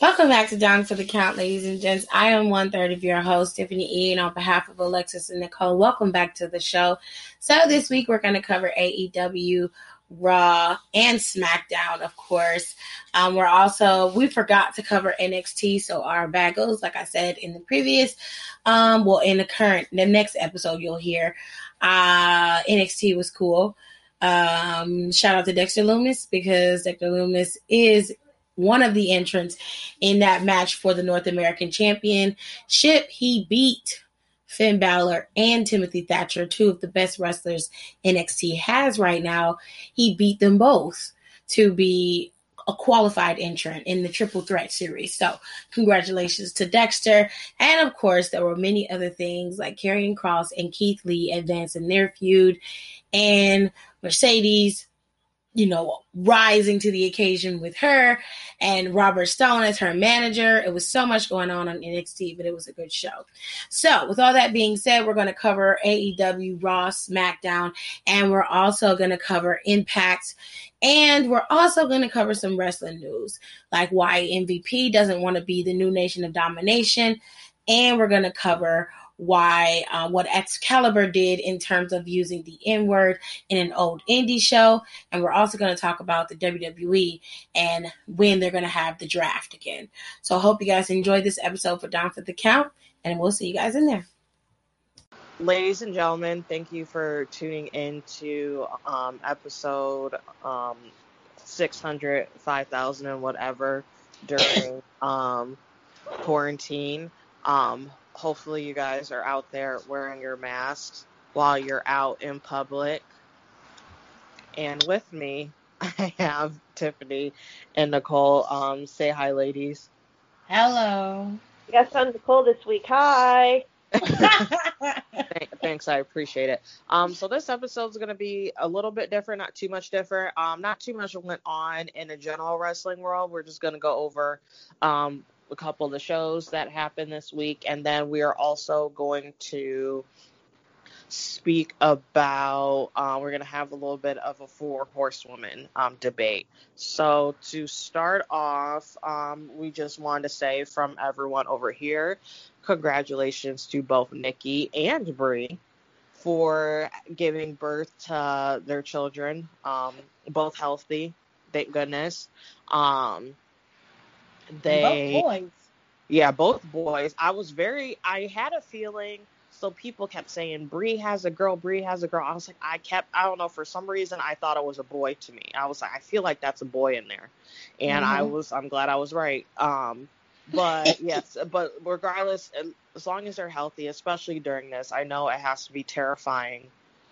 Welcome back to Down for the Count, ladies and gents. I am one third of your host, Tiffany E, and on behalf of Alexis and Nicole, welcome back to the show. So this week we're going to cover AEW, Raw, and SmackDown, of course. Um, we're also we forgot to cover NXT, so our bagels, like I said in the previous, um, well in the current, the next episode you'll hear, uh, NXT was cool. Um, shout out to Dexter Lumis because Dexter Lumis is one of the entrants in that match for the North American Championship. He beat Finn Balor and Timothy Thatcher, two of the best wrestlers NXT has right now. He beat them both to be a qualified entrant in the triple threat series. So, congratulations to Dexter. And of course, there were many other things like Karrion Cross and Keith Lee advancing their feud, and Mercedes you know, rising to the occasion with her and Robert Stone as her manager. It was so much going on on NXT, but it was a good show. So, with all that being said, we're going to cover AEW, Raw, SmackDown, and we're also going to cover Impact. And we're also going to cover some wrestling news, like why MVP doesn't want to be the new nation of domination. And we're going to cover why uh, what Excalibur did in terms of using the N word in an old indie show, and we're also going to talk about the WWE and when they're going to have the draft again. So I hope you guys enjoyed this episode for Down for the Count, and we'll see you guys in there. Ladies and gentlemen, thank you for tuning in to um, episode um, 600, 5,000, and whatever during um, quarantine. Um, hopefully you guys are out there wearing your masks while you're out in public. And with me, I have Tiffany and Nicole. Um, say hi, ladies. Hello. Yes, I'm Nicole this week. Hi. Thanks, I appreciate it. Um, so this episode is going to be a little bit different, not too much different. Um, not too much went on in the general wrestling world. We're just going to go over um a couple of the shows that happened this week, and then we are also going to speak about uh, we're going to have a little bit of a four horsewoman um, debate. So to start off um, we just wanted to say from everyone over here congratulations to both nikki and brie for giving birth to their children um, both healthy thank goodness. Um, they both boys. Yeah, both boys. I was very I had a feeling so people kept saying Brie has a girl, Brie has a girl. I was like, I kept I don't know, for some reason I thought it was a boy to me. I was like, I feel like that's a boy in there. And mm-hmm. I was I'm glad I was right. Um but yes, but regardless, as long as they're healthy, especially during this, I know it has to be terrifying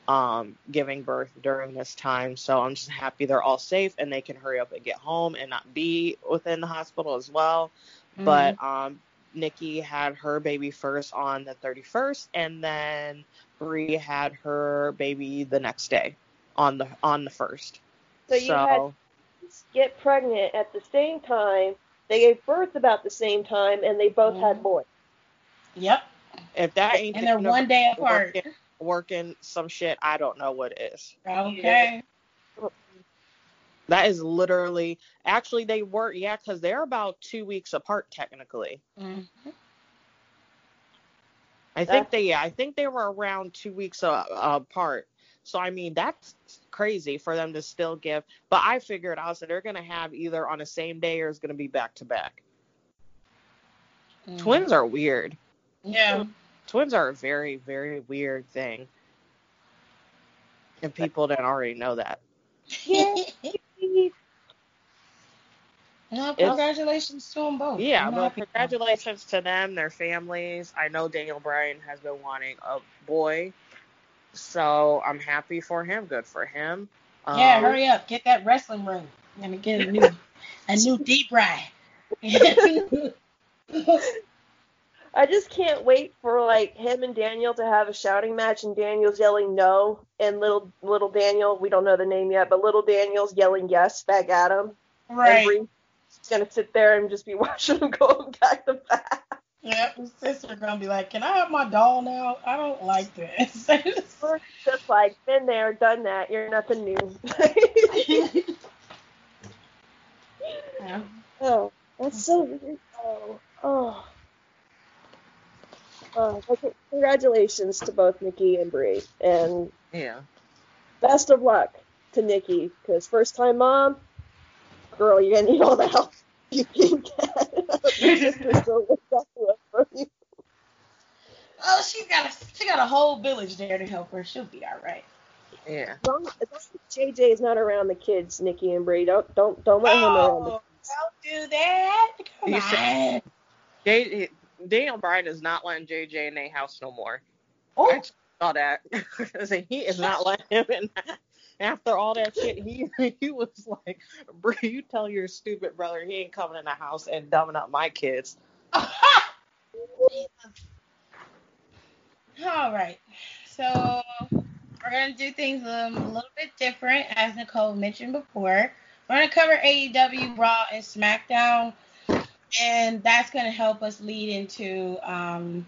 um, giving birth during this time. So I'm just happy they're all safe and they can hurry up and get home and not be within the hospital as well. Mm-hmm. But um, Nikki had her baby first on the 31st, and then Brie had her baby the next day on the on the first. So you so, had get pregnant at the same time. They gave birth about the same time, and they both mm-hmm. had boys. Yep. If that ain't and they're one day apart. Working, working some shit, I don't know what is. Okay. That is literally actually they were yeah because they're about two weeks apart technically. Mm-hmm. I think they yeah I think they were around two weeks uh, apart. So I mean that's crazy for them to still give. But I figured out that they're gonna have either on the same day or it's gonna be back to back. Twins are weird. Yeah. Twins are a very, very weird thing. And people didn't already know that. no, congratulations to them both. Yeah, well, congratulations to them, their families. I know Daniel Bryan has been wanting a boy, so I'm happy for him. Good for him. Yeah, um, hurry up, get that wrestling ring. I'm gonna get a new, a new D-Bry. I just can't wait for like him and Daniel to have a shouting match and Daniel's yelling no and little little Daniel, we don't know the name yet, but little Daniel's yelling yes back at him. Right. He's gonna sit there and just be watching him go back to back. Yep, his sister gonna be like, "Can I have my doll now? I don't like this." just like been there, done that. You're nothing new. yeah. Oh, that's so weird. Oh, oh. Uh, okay, congratulations to both Nikki and Brie, and Yeah. best of luck to Nikki, because first time mom, girl, you're gonna need all the help you can get. Your sister still looks up to us from you. Oh, she's got a she got a whole village there to help her. She'll be all right. Yeah. As long as long as JJ is not around the kids, Nikki and Brie, don't don't don't let him around. The Oh, don't do that. Come You on. said- J- Daniel Bryan is not letting JJ in their house no more. Oh, I saw that. I said, he is not letting him in. After all that shit, he he was like, "Bro, you tell your stupid brother he ain't coming in the house and dumbing up my kids." All right. So we're gonna do things a little bit different, as Nicole mentioned before. We're gonna cover AEW, Raw, and SmackDown, and that's gonna help us lead into um,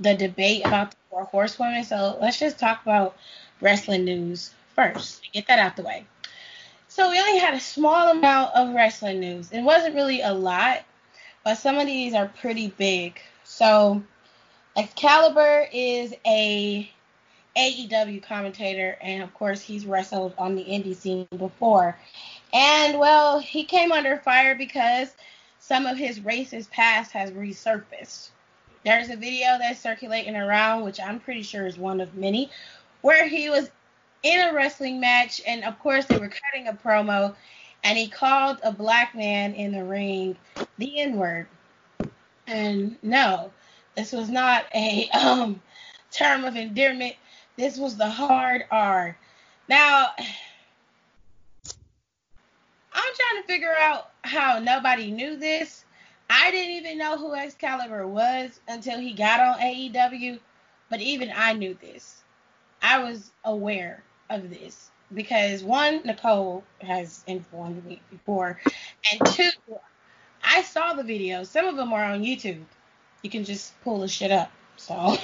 the debate about the four horsewomen. So let's just talk about wrestling news first. Get that out the way. So we only had a small amount of wrestling news. It wasn't really a lot, but some of these are pretty big. So Excalibur is a AEW commentator, and of course, he's wrestled on the indie scene before. And well, he came under fire because some of his racist past has resurfaced. There's a video that's circulating around, which I'm pretty sure is one of many, where he was in a wrestling match, and of course, they were cutting a promo, and he called a black man in the ring the N word. And no, this was not a um, term of endearment. This was the hard R. Now, I'm trying to figure out how nobody knew this. I didn't even know who Excalibur was until he got on AEW, but even I knew this. I was aware of this because one, Nicole has informed me before, and two, I saw the videos. Some of them are on YouTube. You can just pull the shit up. So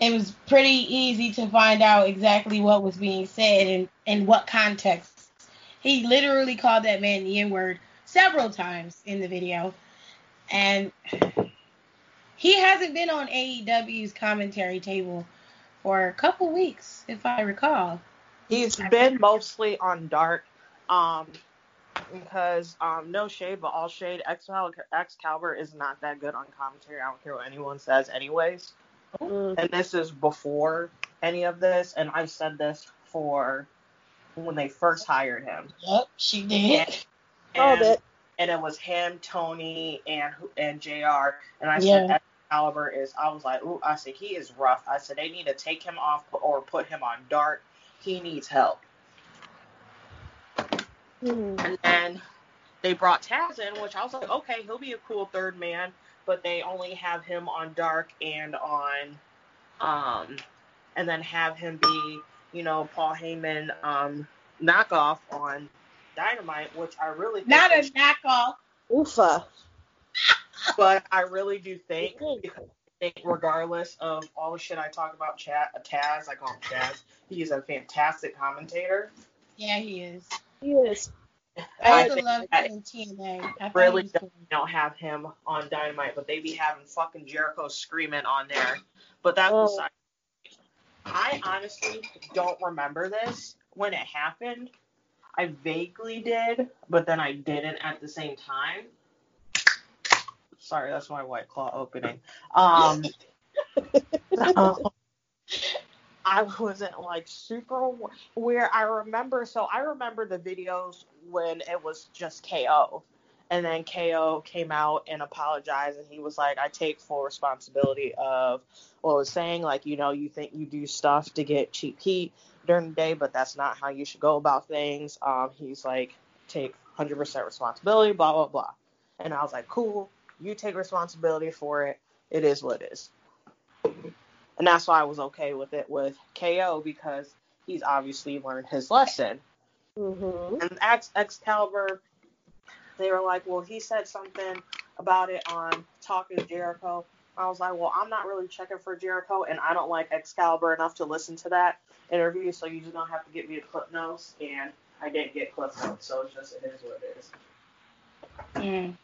it was pretty easy to find out exactly what was being said and in what context. He literally called that man the N word several times in the video. And he hasn't been on AEW's commentary table for a couple weeks, if I recall. He's been mostly on Dark, um, because um, no shade, but all shade. Excalibur, is not that good on commentary. I don't care what anyone says, anyways. Mm. and this is before any of this, and I've said this for when they first hired him. Yep, she did. Called And, it. and it was him, Tony, and and Jr. And I Yeah. said Excalibur is. I was like, ooh, I said he is rough. I said they need to take him off or put him on dark. He needs help. Mm. And then they brought Taz in, which I was like, okay, he'll be a cool third man, but they only have him on Dark and on, um, and then have him be, you know, Paul Heyman um, knockoff on Dynamite, which I really think Not a knockoff. Oofa. but I really do think, because I think regardless of all the shit I talk about, Chad, Taz, I call him Chaz, he is a fantastic commentator. Yeah, he is. He is. I I used to think love that him in TNA. I really he was don't have him on Dynamite, but they be having fucking Jericho screaming on there. But that's Oh. beside. I honestly don't remember this when it happened. I vaguely did, but then I didn't at the same time. Sorry, that's my white claw opening. Um, so, I wasn't like super where I remember. So I remember the videos when it was just KO, and then KO came out and apologized, and he was like, "I take full responsibility of what I was saying. Like, you know, you think you do stuff to get cheap heat during the day, but that's not how you should go about things." Um, he's like, "Take 100% responsibility." Blah blah blah. And I was like, "Cool, you take responsibility for it. It is what it is." And that's why I was okay with it with KO because he's obviously learned his lesson. Mm-hmm. And Ex- Excalibur, they were like, well, he said something about it on Talk is Jericho. I was like, well, I'm not really checking for Jericho, and I don't like Excalibur enough to listen to that interview, so you're just gonna have to get me a clip notes, and I didn't get clip notes, so it's just it is what it is. Mm.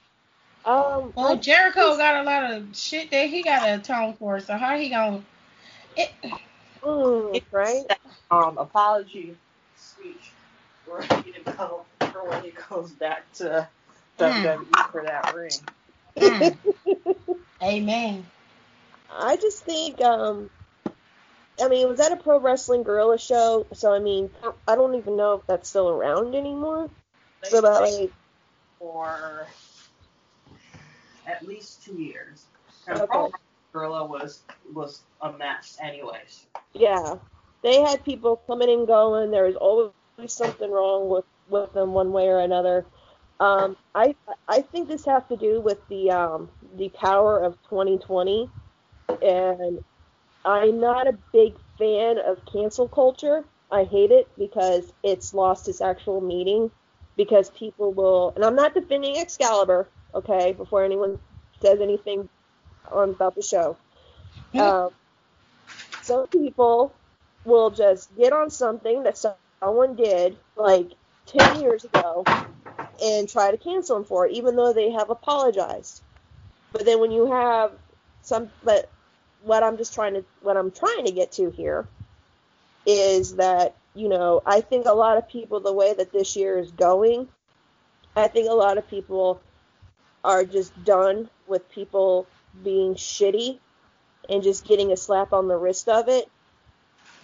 Um, well, Jericho got a lot of shit that he got to atone for. So how he gonna? It, mm, right? Um, apology speech ready to go for when he goes back to WWE mm. for that ring. Mm. Amen. I just think, um, I mean, was that a pro wrestling Guerrilla show? So I mean, I don't even know if that's still around anymore. They so about like for at least two years. And okay. pro Guerrilla was was a mess, anyways. Yeah, they had people coming and going. There was always something wrong with with them one way or another. Um, I I think this has to do with the um, the power of 2020, and I'm not a big fan of cancel culture. I hate it because it's lost its actual meaning. Because people will, and I'm not defending Excalibur, okay, before anyone says anything on about the show. Um, some people will just get on something that someone did like 10 years ago and try to cancel them for it, even though they have apologized. But then when you have some, but what I'm just trying to, what I'm trying to get to here is that, you know, I think a lot of people, the way that this year is going, I think a lot of people are just done with people being shitty and just getting a slap on the wrist of it.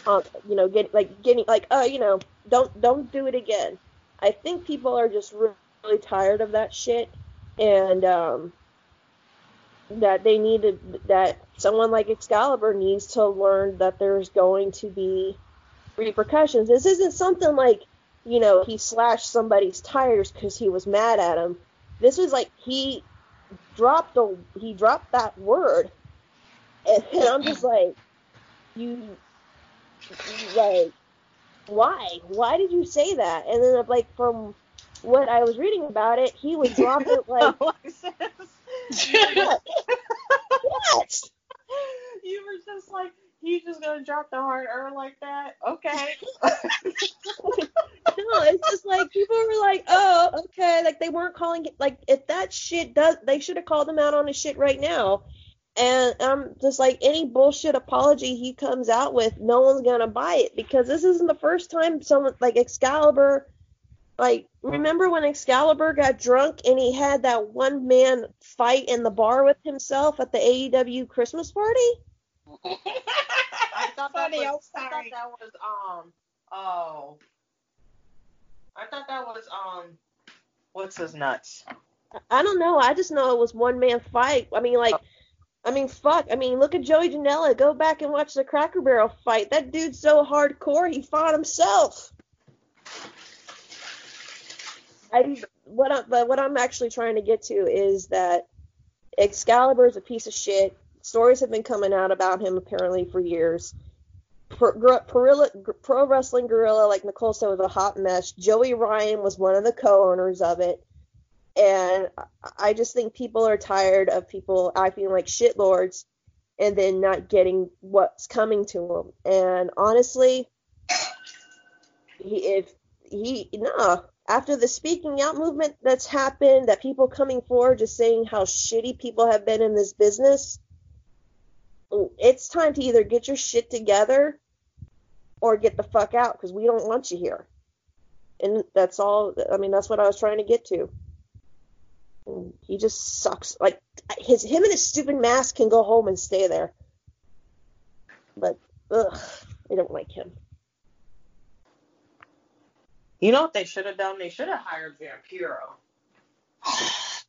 Um, you know, get like getting like, oh, you know, don't don't do it again. I think people are just really, tired of that shit, and um, that they need to that someone like Excalibur needs to learn that there's going to be repercussions. This isn't something like you know he slashed somebody's tires because he was mad at him. This is like he dropped a he dropped that word, and, and I'm just like you like why why did you say that? And then I'm like from what I was reading about it, he would drop it like. yes. You were just like, he's just gonna drop the hard R like that? Okay. no, it's just like people were like, oh, okay, like they weren't calling it like if that shit does, they should have called him out on his shit right now. And I'm just like any bullshit apology he comes out with, no one's gonna buy it because this isn't the first time someone like Excalibur like, remember when Excalibur got drunk and he had that one man fight in the bar with himself at the AEW Christmas party? I thought Funny, that was, I thought that was um oh I thought that was um what's his nuts? I don't know. I just know it was one man fight. I mean like I mean fuck. I mean look at Joey Janela. Go back and watch the Cracker Barrel fight. That dude's so hardcore he fought himself. I what I, but what I'm actually trying to get to is that Excalibur is a piece of shit. Stories have been coming out about him apparently for years. Pro, Pro, Wrestling Guerrilla, like Nicole said, was a hot mess. Joey Ryan was one of the co-owners of it, and I just think people are tired of people acting like shitlords and then not getting what's coming to them. And honestly, he, if he no, after the speaking out movement that's happened, that people coming forward just saying how shitty people have been in this business, it's time to either get your shit together or get the fuck out because we don't want you here. And that's all. I mean, that's what I was trying to get to. He just sucks. Like his him and his stupid mask can go home and stay there. But ugh, I don't like him. You know what they should have done? They should have hired Vampiro.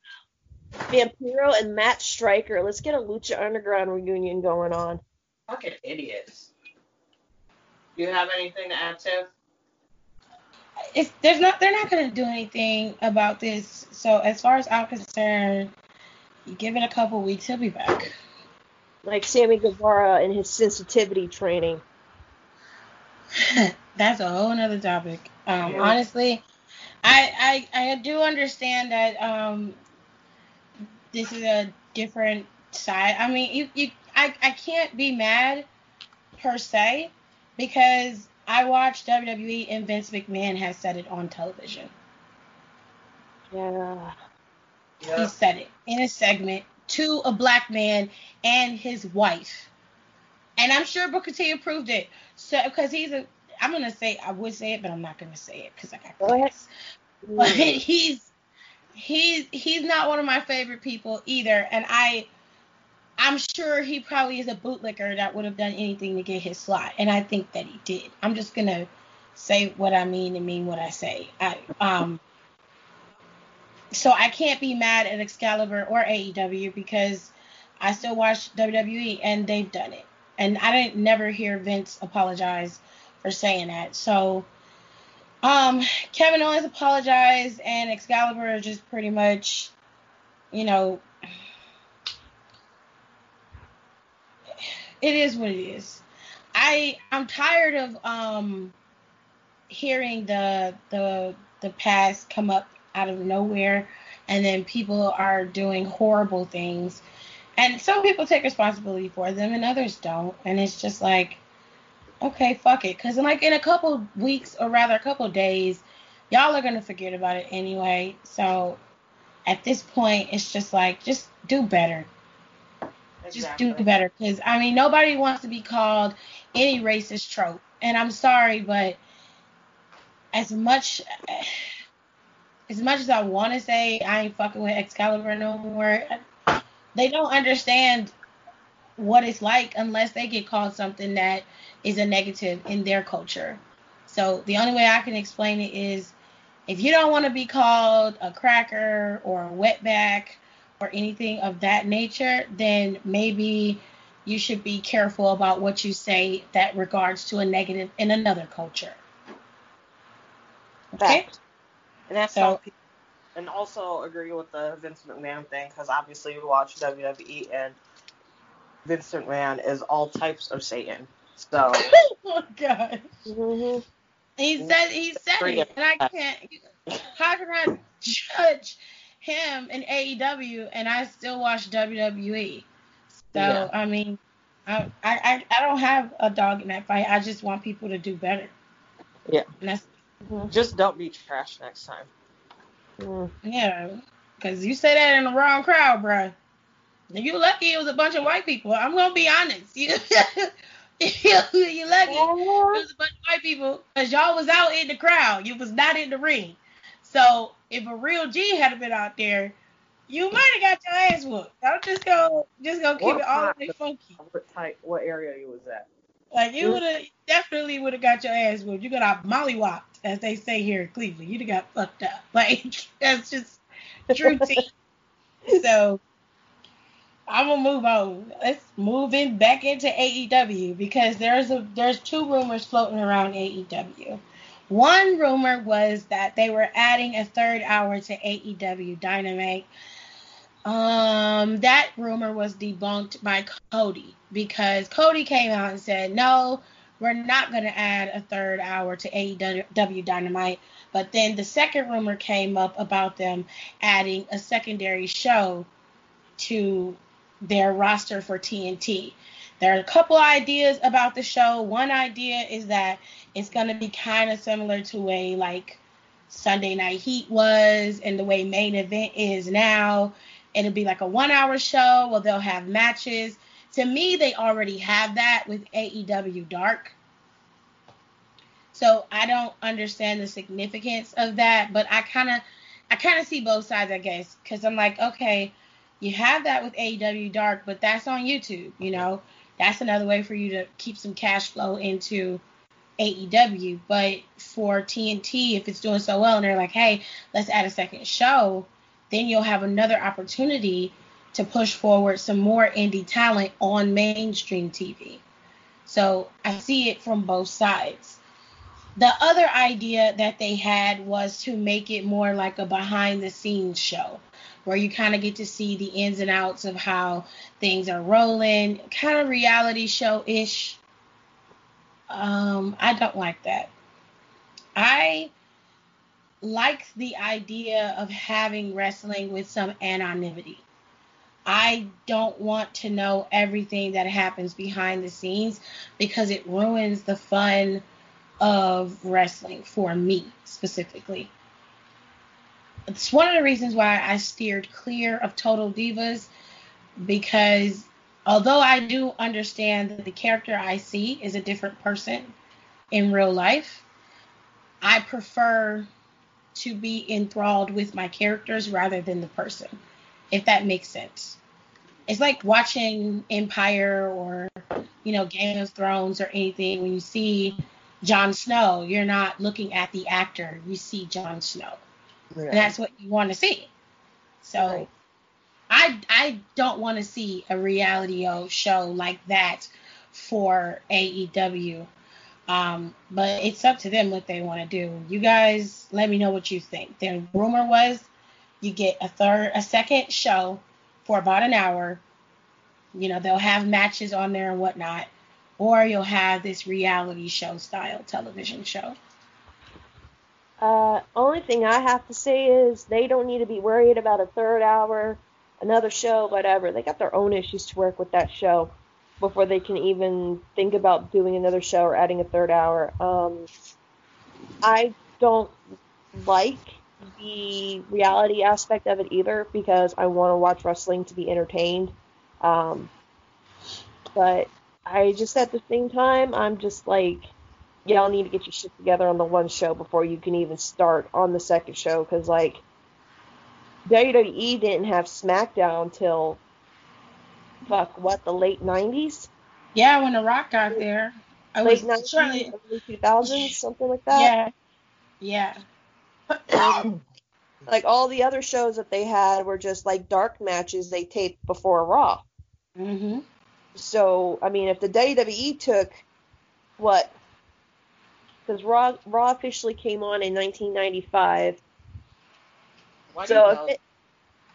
Vampiro and Matt Striker. Let's get a Lucha Underground reunion going on. Fucking idiots. You have anything to add, Tiff? If there's not, they're not going to do anything about this. So as far as I'm concerned, you give it a couple weeks, he'll be back. Like Sammy Guevara and his sensitivity training. That's a whole nother topic. Um, yeah. Honestly, I, I I do understand that um, this is a different side. I mean, you, you I, I can't be mad per se because I watch WWE and Vince McMahon has said it on television. Yeah. Yep. He said it in a segment to a black man and his wife. And I'm sure Booker T approved it. So because he's a I'm gonna say I would say it, but I'm not gonna say it because I got class. But he's he's he's not one of my favorite people either, and I I'm sure he probably is a bootlicker that would have done anything to get his slot, and I think that he did. I'm just gonna say what I mean and mean what I say. I um so I can't be mad at Excalibur or AEW because I still watch WWE and they've done it. And I didn't never hear Vince apologize for saying that. So um Kevin Owens apologized and Excalibur just pretty much, you know, it is what it is. I I'm tired of um hearing the the the past come up out of nowhere and then people are doing horrible things and some people take responsibility for them and others don't. And it's just like okay fuck it. Because like in a couple weeks or rather a couple days y'all are gonna forget about it anyway. So at this point it's just like just do better. Exactly. just do better. Because i mean nobody wants to be called any racist trope. And i'm sorry but as much as much as I want to say I ain't fucking with Excalibur no more, they don't understand what it's like unless they get called something that is a negative in their culture. So the only way I can explain it is if you don't want to be called a cracker or a wetback or anything of that nature, then maybe you should be careful about what you say that regards to a negative in another culture. Okay. And that's so, people, and also agree with the Vince McMahon thing because obviously we watch WWE and Vince McMahon is all types of Satan. So. oh my gosh. Mm-hmm. He said he said it, and I can't. How can I judge him in AEW and I still watch WWE? So yeah. I mean, I, I I don't have a dog in that fight. I just want people to do better. Yeah. And that's Mm-hmm. Just don't be trash next time. Mm. Yeah, because you say that in the wrong crowd, bro. You lucky it was a bunch of white people. I'm gonna be honest. You, you lucky it was a bunch of white people because y'all was out in the crowd. You was not in the ring. So if a real G had been out there, you might have got your ass whooped. I'm just gonna just gonna keep what it all the way funky. What type? What area you was at? Like you mm. would have definitely would have got your ass whooped. You got mollywopped as they say here in Cleveland. You'd have got fucked up. Like that's just true tea. so I'm gonna move on. Let's move in back into AEW because there's a there's two rumors floating around AEW. One rumor was that they were adding a third hour to AEW Dynamite. Um, that rumor was debunked by Cody because Cody came out and said, no, we're not going to add a third hour to AEW Dynamite. But then the second rumor came up about them adding a secondary show to their roster for TNT. There are a couple ideas about the show. One idea is that it's going to be kind of similar to a like Sunday Night Heat was and the way main event is now. It'll be like a one hour show where they'll have matches to me, they already have that with AEW Dark. So I don't understand the significance of that, but I kind of I kind of see both sides, I guess, because I'm like, okay, you have that with AEW Dark, but that's on YouTube, you know. That's another way for you to keep some cash flow into AEW. But for TNT, if it's doing so well and they're like, hey, let's add a second show, then you'll have another opportunity to push forward some more indie talent on mainstream TV. So I see it from both sides. The other idea that they had was to make it more like a behind the scenes show where you kind of get to see the ins and outs of how things are rolling, kind of reality show ish. Um, I don't like that. I like the idea of having wrestling with some anonymity. I don't want to know everything that happens behind the scenes because it ruins the fun of wrestling for me specifically. it's one of the reasons why I steered clear of Total Divas because although I do understand that the character I see is a different person in real life, I prefer to be enthralled with my characters rather than the person, if that makes sense. It's like watching Empire or, you know, Game of Thrones or anything. When you see Jon Snow, you're not looking at the actor, you see Jon Snow. Right. And that's what you want to see. So right. I I don't want to see a reality show like that for AEW. Um, but it's up to them what they want to do. You guys, let me know what you think. The rumor was you get a third, a second show for about an hour. You know, they'll have matches on there and whatnot, or you'll have this reality show style television show. Uh, only thing I have to say is they don't need to be worried about a third hour, another show, whatever. They got their own issues to work with that show before they can even think about doing another show or adding a third hour. Um, I don't like the reality aspect of it either because I want to watch wrestling to be entertained. Um, but I just at the same time, I'm just like, y'all need to get your shit together on the one show before you can even start on the second show because like WWE didn't have SmackDown till fuck what the late nineties. Yeah, when The Rock got there. I late nineties, early two thousands, something like that. Yeah, yeah. like all the other shows that they had were just like dark matches they taped before Raw. Mhm. So I mean, if the WWE took what because Raw Raw officially came on in 1995. Why so it,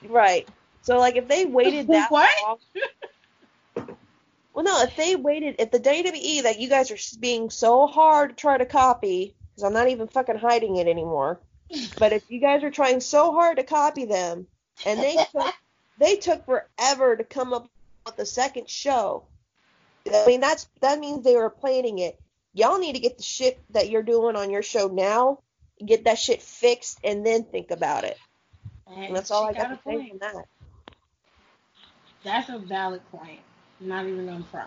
right, so like if they waited that what? long, well, no, if they waited, if the WWE that you guys are being so hard to try to copy, because I'm not even fucking hiding it anymore, but if you guys are trying so hard to copy them, and they took they took forever to come up with the second show. I mean, that's that means they were planning it y'all need to get the shit that you're doing on your show now, get that shit fixed, and then think about it. And, and that's all I got, got to say from that. That's a valid point. Not even gonna try.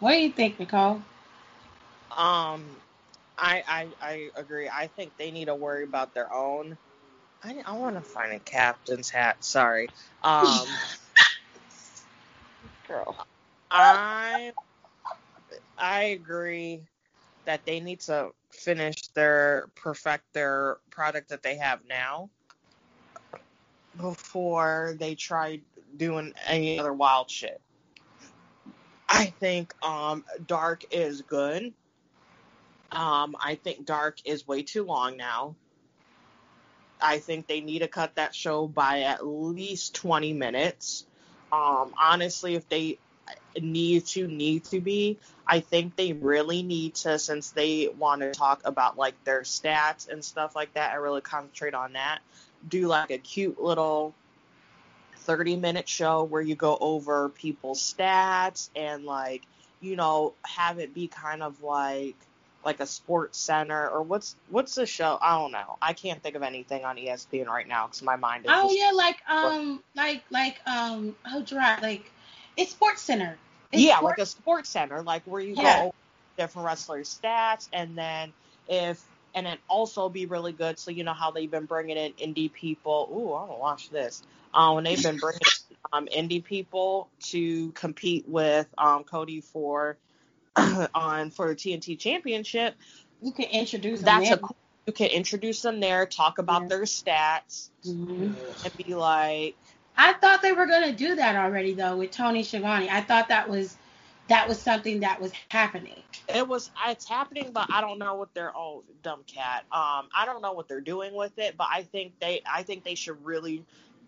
What do you think, Nicole? Um, I I I agree. I think they need to worry about their own. I I want to find a captain's hat. Sorry. Um. Girl. I I agree that they need to finish their perfect their product that they have now before they try doing any other wild shit. I think um, Dark is good. Um, I think Dark is way too long now. I think they need to cut that show by at least 20 minutes. Um, honestly, if they need to need to be. I think they really need to since they want to talk about like their stats and stuff like that and really concentrate on that. Do like a cute little 30 minute show where you go over people's stats and like, you know, have it be kind of like like a sports center or what's what's the show? I don't know. I can't think of anything on ESPN right now because my mind is. Oh yeah, like um, like like um, oh dry, like it's Sports Center. It's yeah, sports- like a sports center, like where you yeah. go different wrestlers' stats, and then if and then also be really good. So you know how they've been bringing in indie people. Ooh, I want to watch this. Um, when they've been bringing um indie people to compete with um Cody for on for the TNT Championship. You can introduce that's them. a you can introduce them there, talk about yeah. their stats, mm-hmm. and be like, I thought they were gonna do that already though with Tony Schiavone. I thought that was that was something that was happening. It was it's happening, but I don't know what they're oh dumb cat. Um, I don't know what they're doing with it, but I think they I think they should really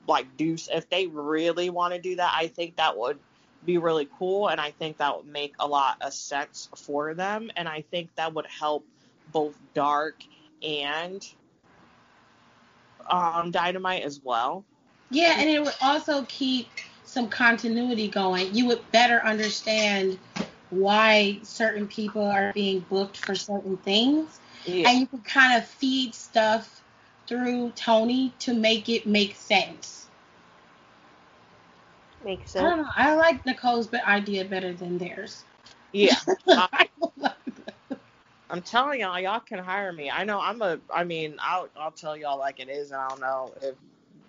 like do if they really want to do that. I think that would be really cool, and I think that would make a lot of sense for them, and I think that would help both Dark and um, Dynamite as well. Yeah, and it would also keep some continuity going. You would better understand why certain people are being booked for certain things. Yeah. And you can kind of feed stuff through Tony to make it make sense. Makes sense. I don't know. I like Nicole's idea better than theirs. Yeah. I don't like that. I'm telling y'all, y'all can hire me. I know I'm a. I mean, I'll I'll tell y'all like it is, and I don't know if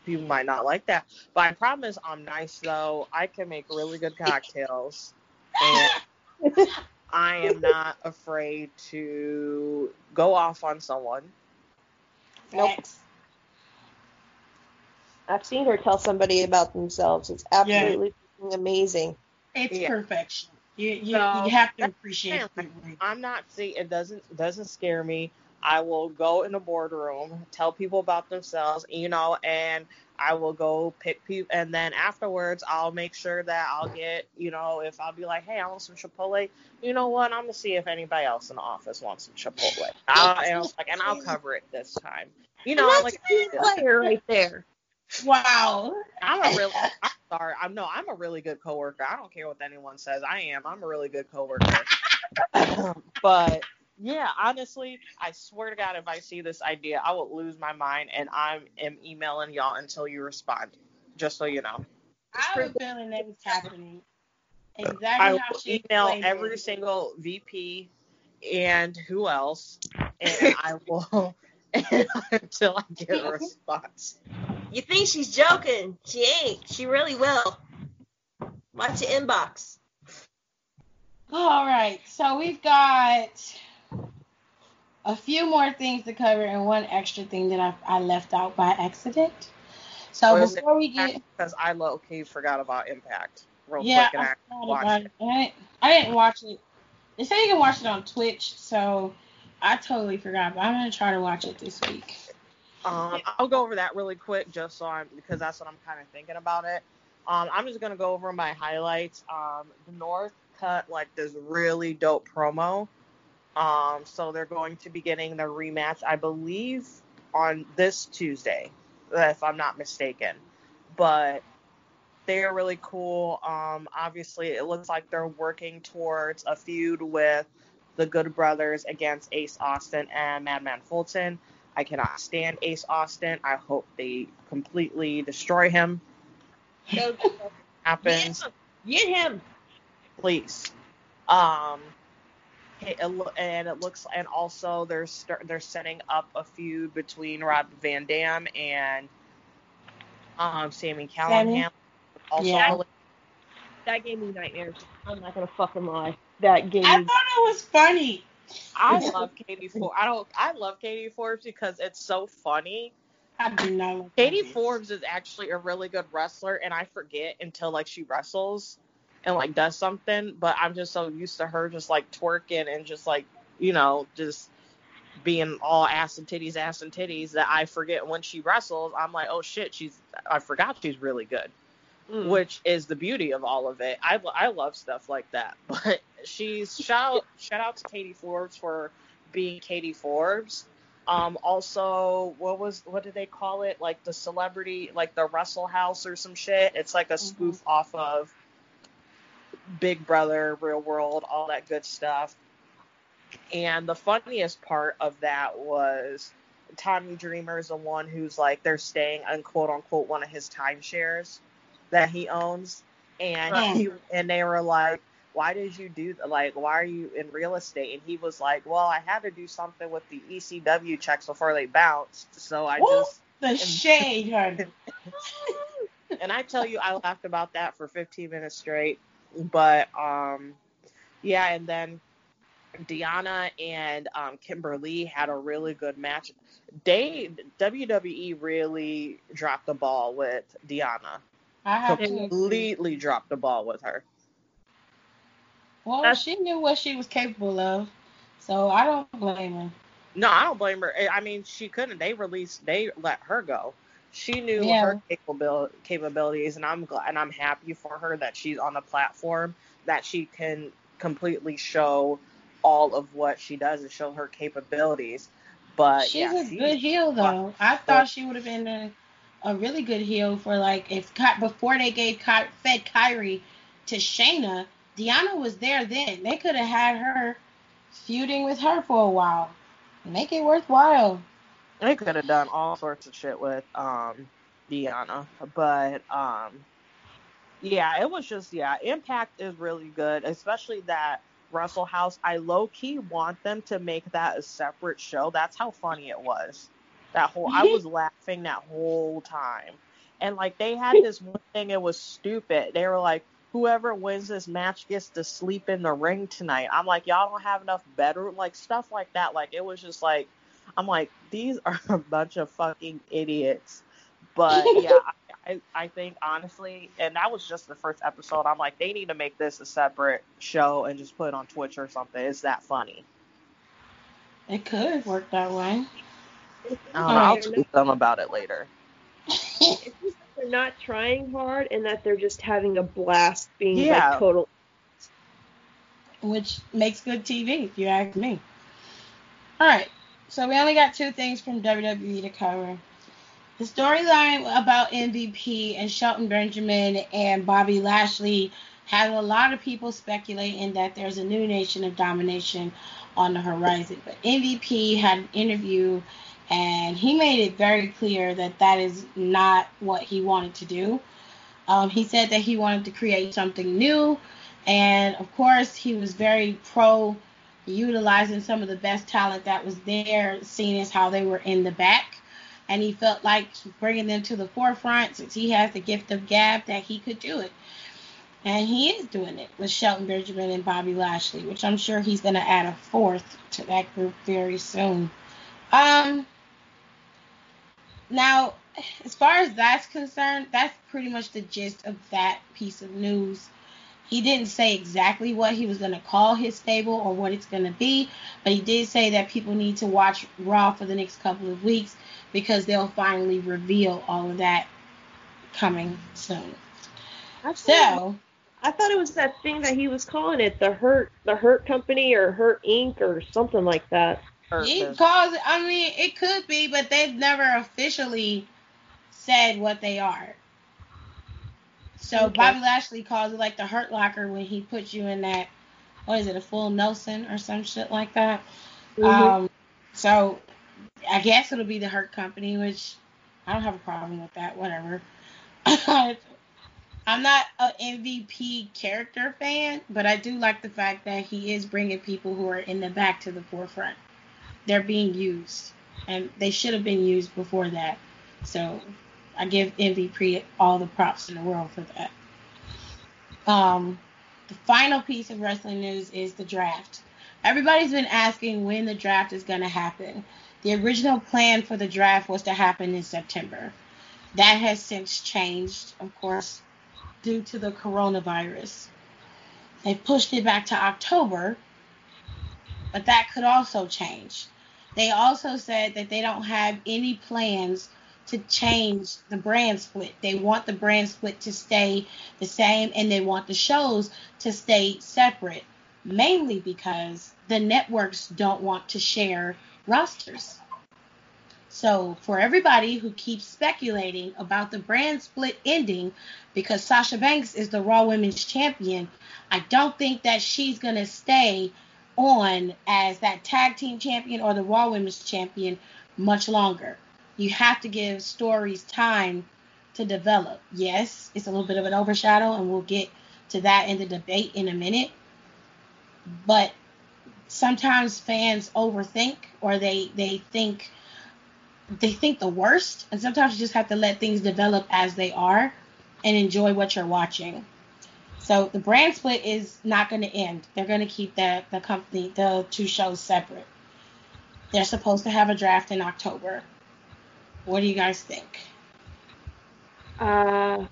people might not like that, but I promise I'm nice though. I can make really good cocktails, and I am not afraid to go off on someone. Nope. I've seen her tell somebody about themselves. It's absolutely fucking amazing. It's Yeah. perfection. You you, So, you have to appreciate it. I'm not see it doesn't doesn't scare me. I will go in a boardroom, tell people about themselves, you know, and I will go pick people, and then afterwards I'll make sure that I'll get, you know, if I'll be like, hey, I want some Chipotle. You know what? I'm gonna see if anybody else in the office wants some Chipotle. I'll, and, I'll, like, and I'll cover it this time. You know, like player right there. Wow. I'm a real. I'm sorry. I'm no. I'm a really good coworker. I don't care what anyone says. I am. I'm a really good coworker. but yeah, honestly, I swear to God, if I see this idea, I will lose my mind, and I am emailing y'all until you respond. Just so you know, I have a feeling that it's happening. Exactly I how will she email every it. single VP and who else, and I will until I get a response. You think she's joking? She ain't. She really will. Watch your inbox. All right, so we've got a few more things to cover and one extra thing that I, I left out by accident. So before we get, because I low key forgot about Impact real yeah, quick and I I forgot watched about it. it. I didn't, I didn't watch it. They say you can watch it on Twitch, so I totally forgot. But I'm gonna try to watch it this week. Um, I'll go over that really quick just so I'm because that's what I'm kind of thinking about it. Um, I'm just gonna go over my highlights. Um, the North cut like this really dope promo. Um, so they're going to be getting their rematch, I believe, on this Tuesday, if I'm not mistaken. But they're really cool. Um, obviously, it looks like they're working towards a feud with the Good Brothers against Ace Austin and Madman Fulton. I cannot stand Ace Austin. I hope they completely destroy him. Go get Happens, him. Get him. please. Um, it, it lo- and it looks, and also they're start, they're setting up a feud between Rob Van Dam and um Sami Callihan. Also, Yeah. That gave me nightmares. I'm not gonna fucking lie. That gave I thought it was funny. I love Katie Forbes. I don't. I love Katie Forbes because it's so funny. I do not Katie. Forbes is actually a really good wrestler, and I forget until like she wrestles and like does something. But I'm just so used to her just like twerking and just like you know just being all ass and titties, ass and titties that I forget when she wrestles. I'm like, oh shit, she's. I forgot she's really good, Mm. which is the beauty of all of it. I I love stuff like that. But she's shout out shout out to Katie Forbes for being Katie Forbes. Um, also, what was what did they call it? Like the celebrity, like the Wrestle House or some shit. It's like a spoof off of Big Brother, Real World, all that good stuff. And the funniest part of that was Tommy Dreamer is the one who's like they're staying on quote unquote one of his timeshares that he owns, and he and they were like, why did you do that? Like, why are you in real estate? And he was like, well, I had to do something with the ECW checks before they bounced, so I Ooh. just. The shade. And I tell you, I laughed about that for 15 minutes straight. But um, yeah, and then Deonna and um, Kimber Lee had a really good match. They WWE really dropped the ball with Deonna. I. Completely dropped the ball with her. Well, That's- she knew what she was capable of, so I don't blame her. No, I don't blame her. I mean, she couldn't. They released. They let her go. She knew Yeah. her capabil- capabilities, and I'm glad and I'm happy for her that she's on a platform that she can completely show all of what she does and show her capabilities. But She's yeah, a she's- good heel, though. I thought she would have been a, a really good heel for like if before they gave Ky- fed Kairi to Shayna, Deonna was there then. They could have had her feuding with her for a while, make it worthwhile. They could have done all sorts of shit with um Deonna, but um yeah, it was just yeah, Impact is really good, especially that Wrestle House. I low key want them to make that a separate show. That's how funny it was. That whole I was laughing that whole time. And like they had this one thing, it was stupid. They were like, whoever wins this match gets to sleep in the ring tonight. I'm like, y'all don't have enough bedroom, like stuff like that. Like it was just like, I'm like, these are a bunch of fucking idiots. But yeah, I, I think honestly, and that was just the first episode. I'm like, they need to make this a separate show and just put it on Twitch or something. It's that funny. It could work that way. Um, I'll tweet them about it later. it's just they're not trying hard and that they're just having a blast being Yeah. like total. which makes good TV, if you ask me. All right, so we only got two things from WWE to cover. The storyline about MVP and Shelton Benjamin and Bobby Lashley had a lot of people speculating that there's a new nation of domination on the horizon. But MVP had an interview and he made it very clear that that is not what he wanted to do. Um, he said that he wanted to create something new and of course, he was very pro utilizing some of the best talent that was there, seeing as how they were in the back. And he felt like bringing them to the forefront, since he has the gift of gab, that he could do it. And he is doing it with Shelton Benjamin and Bobby Lashley, which I'm sure he's going to add a fourth to that group very soon. Um, now, as far as that's concerned, that's pretty much the gist of that piece of news. He didn't say exactly what he was going to call his stable or what it's going to be, but he did say that people need to watch Raw for the next couple of weeks because they'll finally reveal all of that coming soon. So, I thought it was that thing that he was calling it the Hurt, the Hurt Company or Hurt Inc. or something like that. Or he calls it, I mean, it could be, but they've never officially said what they are. So Okay. Bobby Lashley calls it like the Hurt Locker when he puts you in that, what is it, a full Nelson or some shit like that. Mhm. Um, so I guess it'll be the Hurt Company, which I don't have a problem with that. Whatever. I'm not a MVP character fan, but I do like the fact that he is bringing people who are in the back to the forefront. They're being used, and they should have been used before that. So I give MVP all the props in the world for that. Um, the final piece of wrestling news is the draft. Everybody's been asking when the draft is going to happen. The original plan for the draft was to happen in September. That has since changed, of course, due to the coronavirus. They pushed it back to October, but that could also change. They also said that they don't have any plans to change the brand split. They want the brand split to stay the same and they want the shows to stay separate, mainly because the networks don't want to share rosters. So, for everybody who keeps speculating about the brand split ending because Sasha Banks is the Raw Women's Champion, I don't think that she's going to stay on as that tag team champion or the Raw Women's Champion much longer. You have to give stories time to develop. Yes, it's a little bit of an overshadow, and we'll get to that in the debate in a minute. But sometimes fans overthink or they they think they think the worst, and sometimes you just have to let things develop as they are and enjoy what you're watching. So the brand split is not going to end. They're going to keep the the company the two shows separate. They're supposed to have a draft in October. What do you guys think? Uh,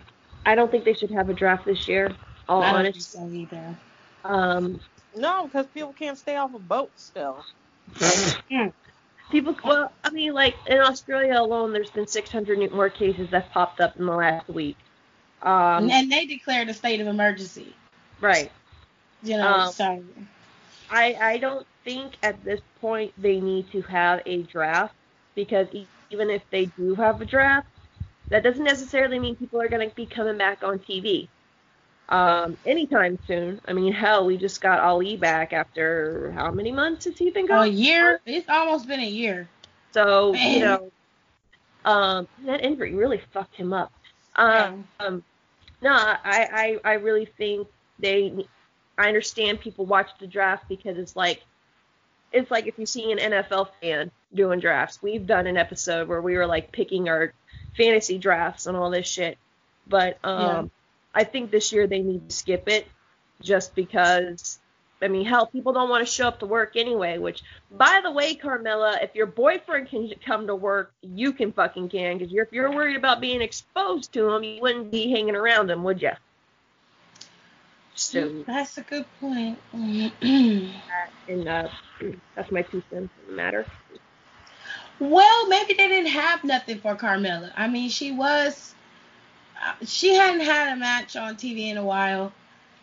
I don't think they should have a draft this year. All I don't think honest. so either. Um, No, because people can't stay off a boat still. people. Well, I mean, like in Australia alone, there's been 600 more cases that popped up in the last week. Um, and they declared a state of emergency. right. You know, Um, so I I don't think at this point they need to have a draft because even if they do have a draft, that doesn't necessarily mean people are going to be coming back on TV um, anytime soon. I mean, hell, we just got Ali back after how many months has he been gone? a year. It's almost been a year. So you know, um, that injury really fucked him up. Um, um no, I, I I really think they. I understand people watch the draft because it's like it's like if you see an NFL fan doing drafts. We've done an episode where we were like picking our fantasy drafts and all this shit. But um yeah. I think this year they need to skip it just because I mean, hell, people don't want to show up to work anyway, which by the way, Carmella, if your boyfriend can come to work, you can fucking can because if you're worried about being exposed to him, you wouldn't be hanging around him, would you? So that's a good point. and uh, that's my two cents in the matter. Well, maybe they didn't have nothing for Carmella. I mean, she was, she hadn't had a match on TV in a while.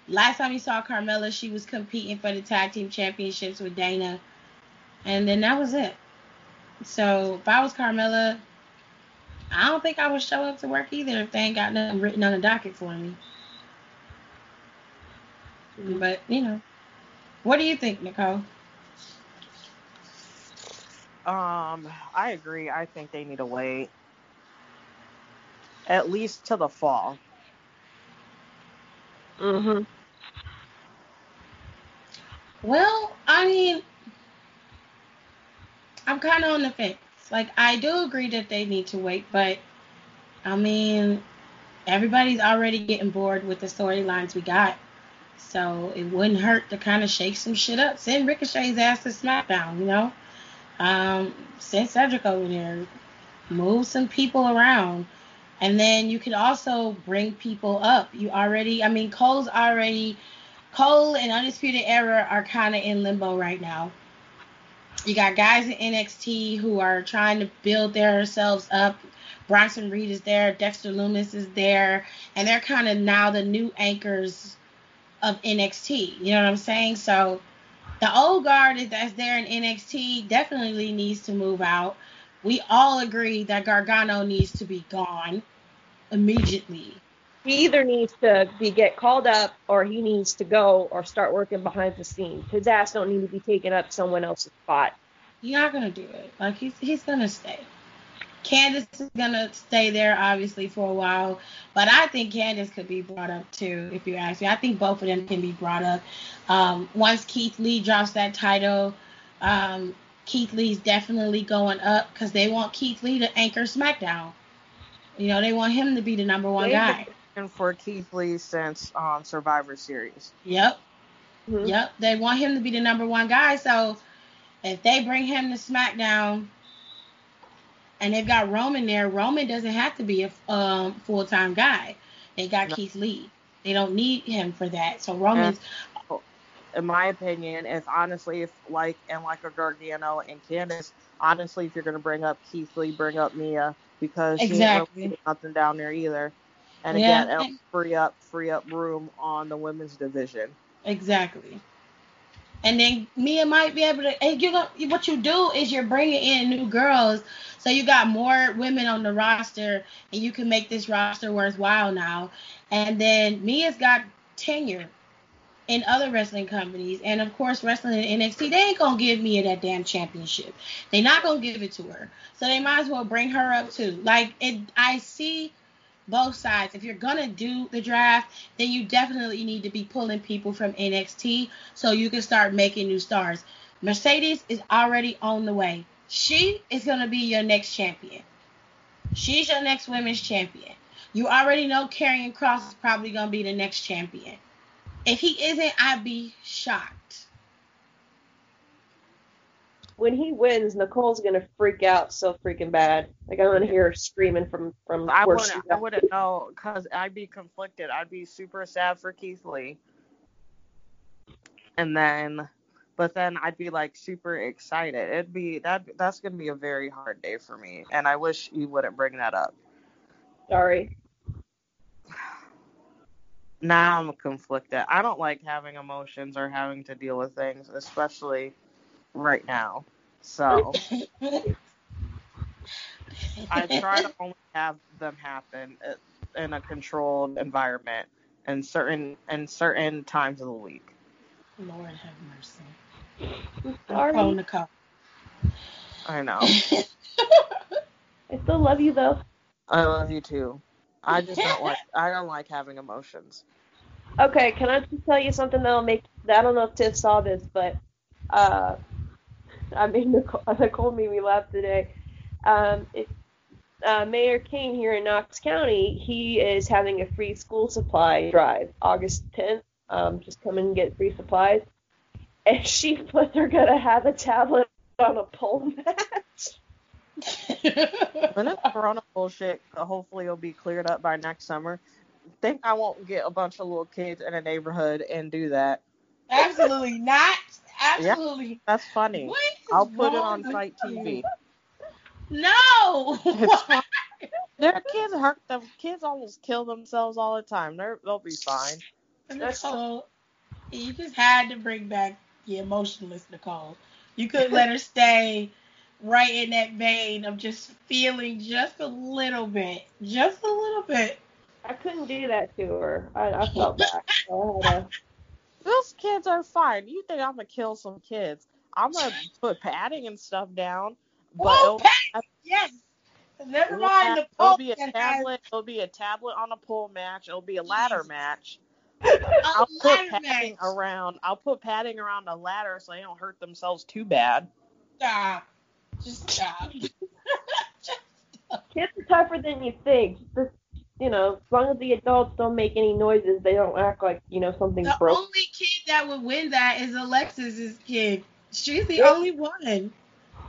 Last time you saw Carmella, she was competing for the tag team championships with Dana, and then that was it. So if I was Carmella, I don't think I would show up to work either if they ain't got nothing written on the docket for me. But you know, what do you think, Nicole? Um, I agree. I think they need to wait at least to the fall. Mhm. Well, I mean, I'm kind of on the fence. Like, I do agree that they need to wait, but I mean, everybody's already getting bored with the storylines we got. So it wouldn't hurt to kind of shake some shit up. Send Ricochet's ass to SmackDown, you know? Um, send Cedric over there. Move some people around. And then you can also bring people up. You already, I mean, Cole's already, Cole and Undisputed Era are kind of in limbo right now. You got guys in NXT who are trying to build themselves up. Bronson Reed is there, Dexter Lumis is there, and they're kind of now the new anchors of NXT. You know what I'm saying? So the old guard that's there in NXT definitely needs to move out. We all agree that Gargano needs to be gone immediately. He either needs to be get called up or he needs to go or start working behind the scenes. His ass don't need to be taking up someone else's spot. He's not gonna do it. Like he's he's gonna stay. Candice is gonna stay there obviously for a while, but I think Candice could be brought up too, if you ask me. I think both of them can be brought up. Um, once Keith Lee drops that title, um, Keith Lee's definitely going up because they want Keith Lee to anchor SmackDown. You know, they want him to be the number one They've guy. Been for Keith Lee since um, Survivor Series. Yep. Mm-hmm. Yep. They want him to be the number one guy. So if they bring him to SmackDown and they've got Roman there. Roman doesn't have to be a um, full time guy. They got no. Keith Lee. They don't need him for that. So Roman's. In my opinion, if honestly, if like and like a Gargano and Candice, honestly, if you're gonna bring up Keith Lee, bring up Mia because exactly. she really nothing down there either. And yeah. again, free up free up room on the women's division. Exactly and then Mia might be able to. And you know what you do is you're bringing in new girls, so you got more women on the roster, and you can make this roster worthwhile now. And then Mia's got tenure in other wrestling companies, and of course, wrestling in NXT. They ain't gonna give Mia that damn championship. They're not gonna give it to her, so they might as well bring her up too. Like it, I see both sides. If you're gonna do the draft, then you definitely need to be pulling people from NXT so you can start making new stars. Mercedes is already on the way. She is gonna be your next champion. She's your next women's champion. You already know Karrion Kross is probably gonna be the next champion. If he isn't, I'd be shocked when he wins, Nicole's gonna freak out so freaking bad. Like I'm gonna hear her screaming from from. I wouldn't. I wouldn't know because I'd be conflicted. I'd be super sad for Keith Lee, and then, but then I'd be like super excited. It'd be that. That's gonna be a very hard day for me, and I wish you wouldn't bring that up. Sorry. Now I'm conflicted. I don't like having emotions or having to deal with things, especially right now. So I try to only have them happen in a controlled environment and certain in certain times of the week. Lord have mercy. Sorry. Oh, Nicole. I know. I still love you though. I love you too. I just don't like I don't like having emotions. Okay, can I just tell you something that'll make I don't know if Tiff saw this, but uh, I mean Nicole, Nicole made me laugh today. Um, it, uh, Mayor King here in Knox County, he is having a free school supply drive August 10th. Um, just come and get free supplies. And she put they're gonna have a tablet on a pole match. When this corona bullshit uh, hopefully will be cleared up by next summer. Think I won't get a bunch of little kids in a neighborhood and do that. Absolutely not. Absolutely. That's funny. What is I'll put it on with FITE? TV. No. Their kids hurt them. Kids almost kill themselves all the time. They're they'll be fine. Nicole, you just had to bring back the emotionless Nicole. You couldn't let her stay right in that vein of just feeling just a little bit, just a little bit. I couldn't do that to her. I, I felt bad. So I to- Those kids are fine. You think I'm gonna kill some kids? I'm gonna put padding and stuff down, but oh, it'll, yes. Never it'll mind have- the it'll be a that has tablet. It'll be a tablet on a pole match. It'll be a ladder Yes. match. a I'll put padding match. around. I'll put padding around the ladder so they don't hurt themselves too bad. Stop. Just stop. Just Kids are tougher than you think. Just, you know, as long as the adults don't make any noises, they don't act like, you know, something's broke. The only kid that would win that is Alexis's kid. She's the Yeah. only one.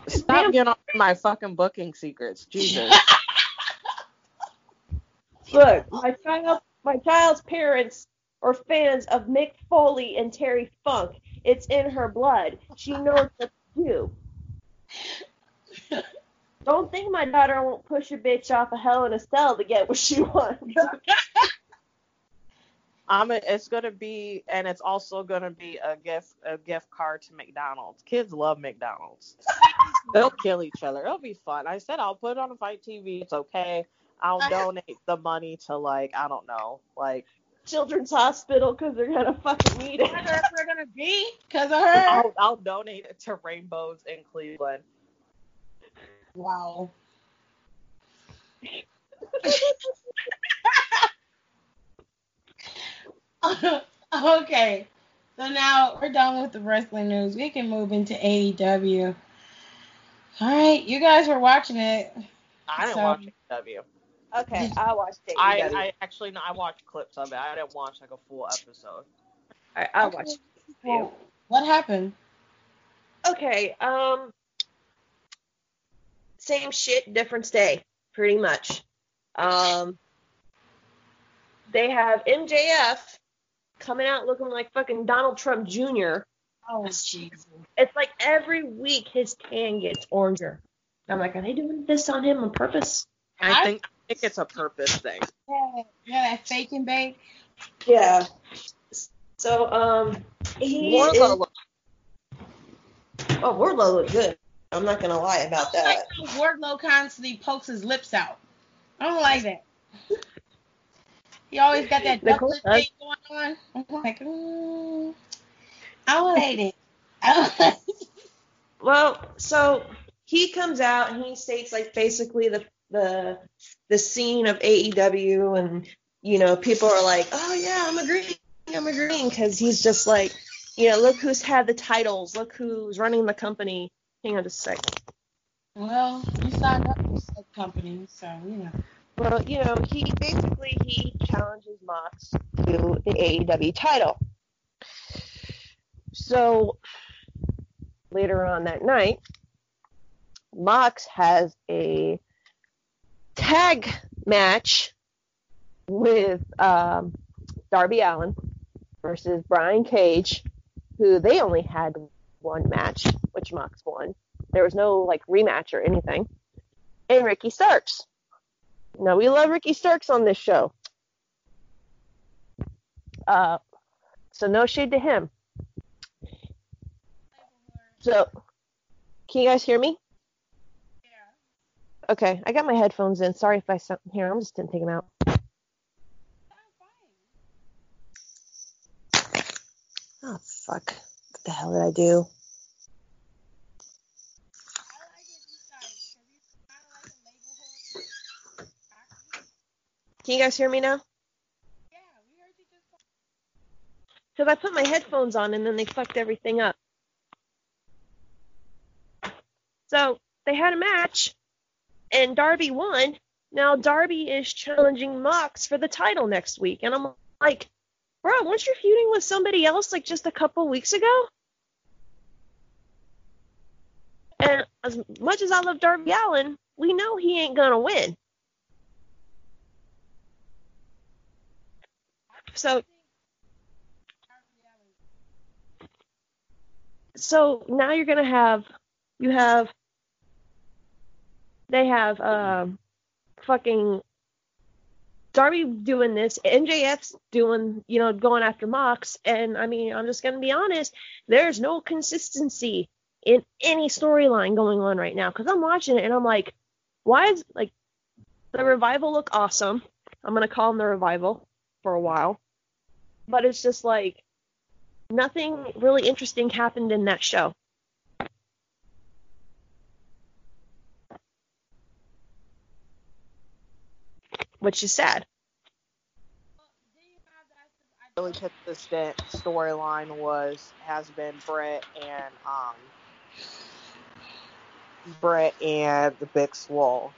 Stop getting on my fucking booking secrets, Jesus. Look, my child, my child's parents are fans of Mick Foley and Terry Funk. It's in her blood. She knows what to do. Don't think my daughter won't push a bitch off a hell in a cell to get what she wants. I'm. A, it's gonna be, and it's also gonna be a gift, a gift card to McDonald's. Kids love McDonald's. They'll kill each other. It'll be fun. I said I'll put it on a FITE TV. It's okay. I'll donate the money to like I don't know, like Children's Hospital because they're gonna fucking need it. wonder if we're gonna be because of her. I'll, I'll donate it to Rainbows in Cleveland. Wow. okay. So now we're done with the wrestling news. We can move into AEW. All right, you guys were watching it. I didn't So- watch AEW. Okay, I watched it. I, I actually no, I watched clips of it. I didn't watch like a full episode. I, I watched it. Well, what happened? Okay, um, same shit, different day, pretty much. Um, they have MJF coming out looking like fucking Donald Trump Jr. Oh, Jesus. It's like every week his tan gets oranger. I'm like, are they doing this on him on purpose? I I- think I think it's a purpose thing. Yeah, yeah, that fake and bake. Yeah. So, um, he Wardlow is, look- oh, Wardlow looked good. I'm not gonna lie about that. like how Wardlow constantly pokes his lips out. I don't like that. He always got that Nicole duck thing going on. I'm like, mm, I don't it. I don't. Well, so he comes out and he states like basically the the the scene of AEW and you know people are like, oh yeah, I'm agreeing, I'm agreeing because he's just like, you know, look who's had the titles, look who's running the company. Hang on just a sec. Well, you signed up for said company, so you know. Well, you know, he basically he challenges Mox to the AEW title. So later on that night, Mox has a tag match with um, Darby Allin versus Brian Cage, who they only had one match, which Mox won. There was no like rematch or anything. And Ricky Starks. Now we love Ricky Starks on this show. Uh, so no shade to him. So, can you guys hear me? Yeah. Okay, I got my headphones in. Sorry if I sound here. I'm just gonna take them out. Oh fuck! What the hell did I do? Can you guys hear me now? Yeah, we heard you just. Because I put my headphones on and then they fucked everything up. So they had a match, and Darby won. Now Darby is challenging Mox for the title next week, and I'm like, bro, weren't you feuding with somebody else like just a couple weeks ago? And as much as I love Darby Allin, we know he ain't gonna win. So so now you're gonna have you have they have um fucking Darby doing this, MJF's doing, you know, going after Mox, and I mean, I'm just gonna be honest, there's no consistency in any storyline going on right now because I'm watching it and I'm like, why is like the revival look awesome? I'm gonna call them the revival for a while, but it's just like nothing really interesting happened in that show. Which is sad. really took the consistent storyline was has been Britt and um Britt and the Big Swole.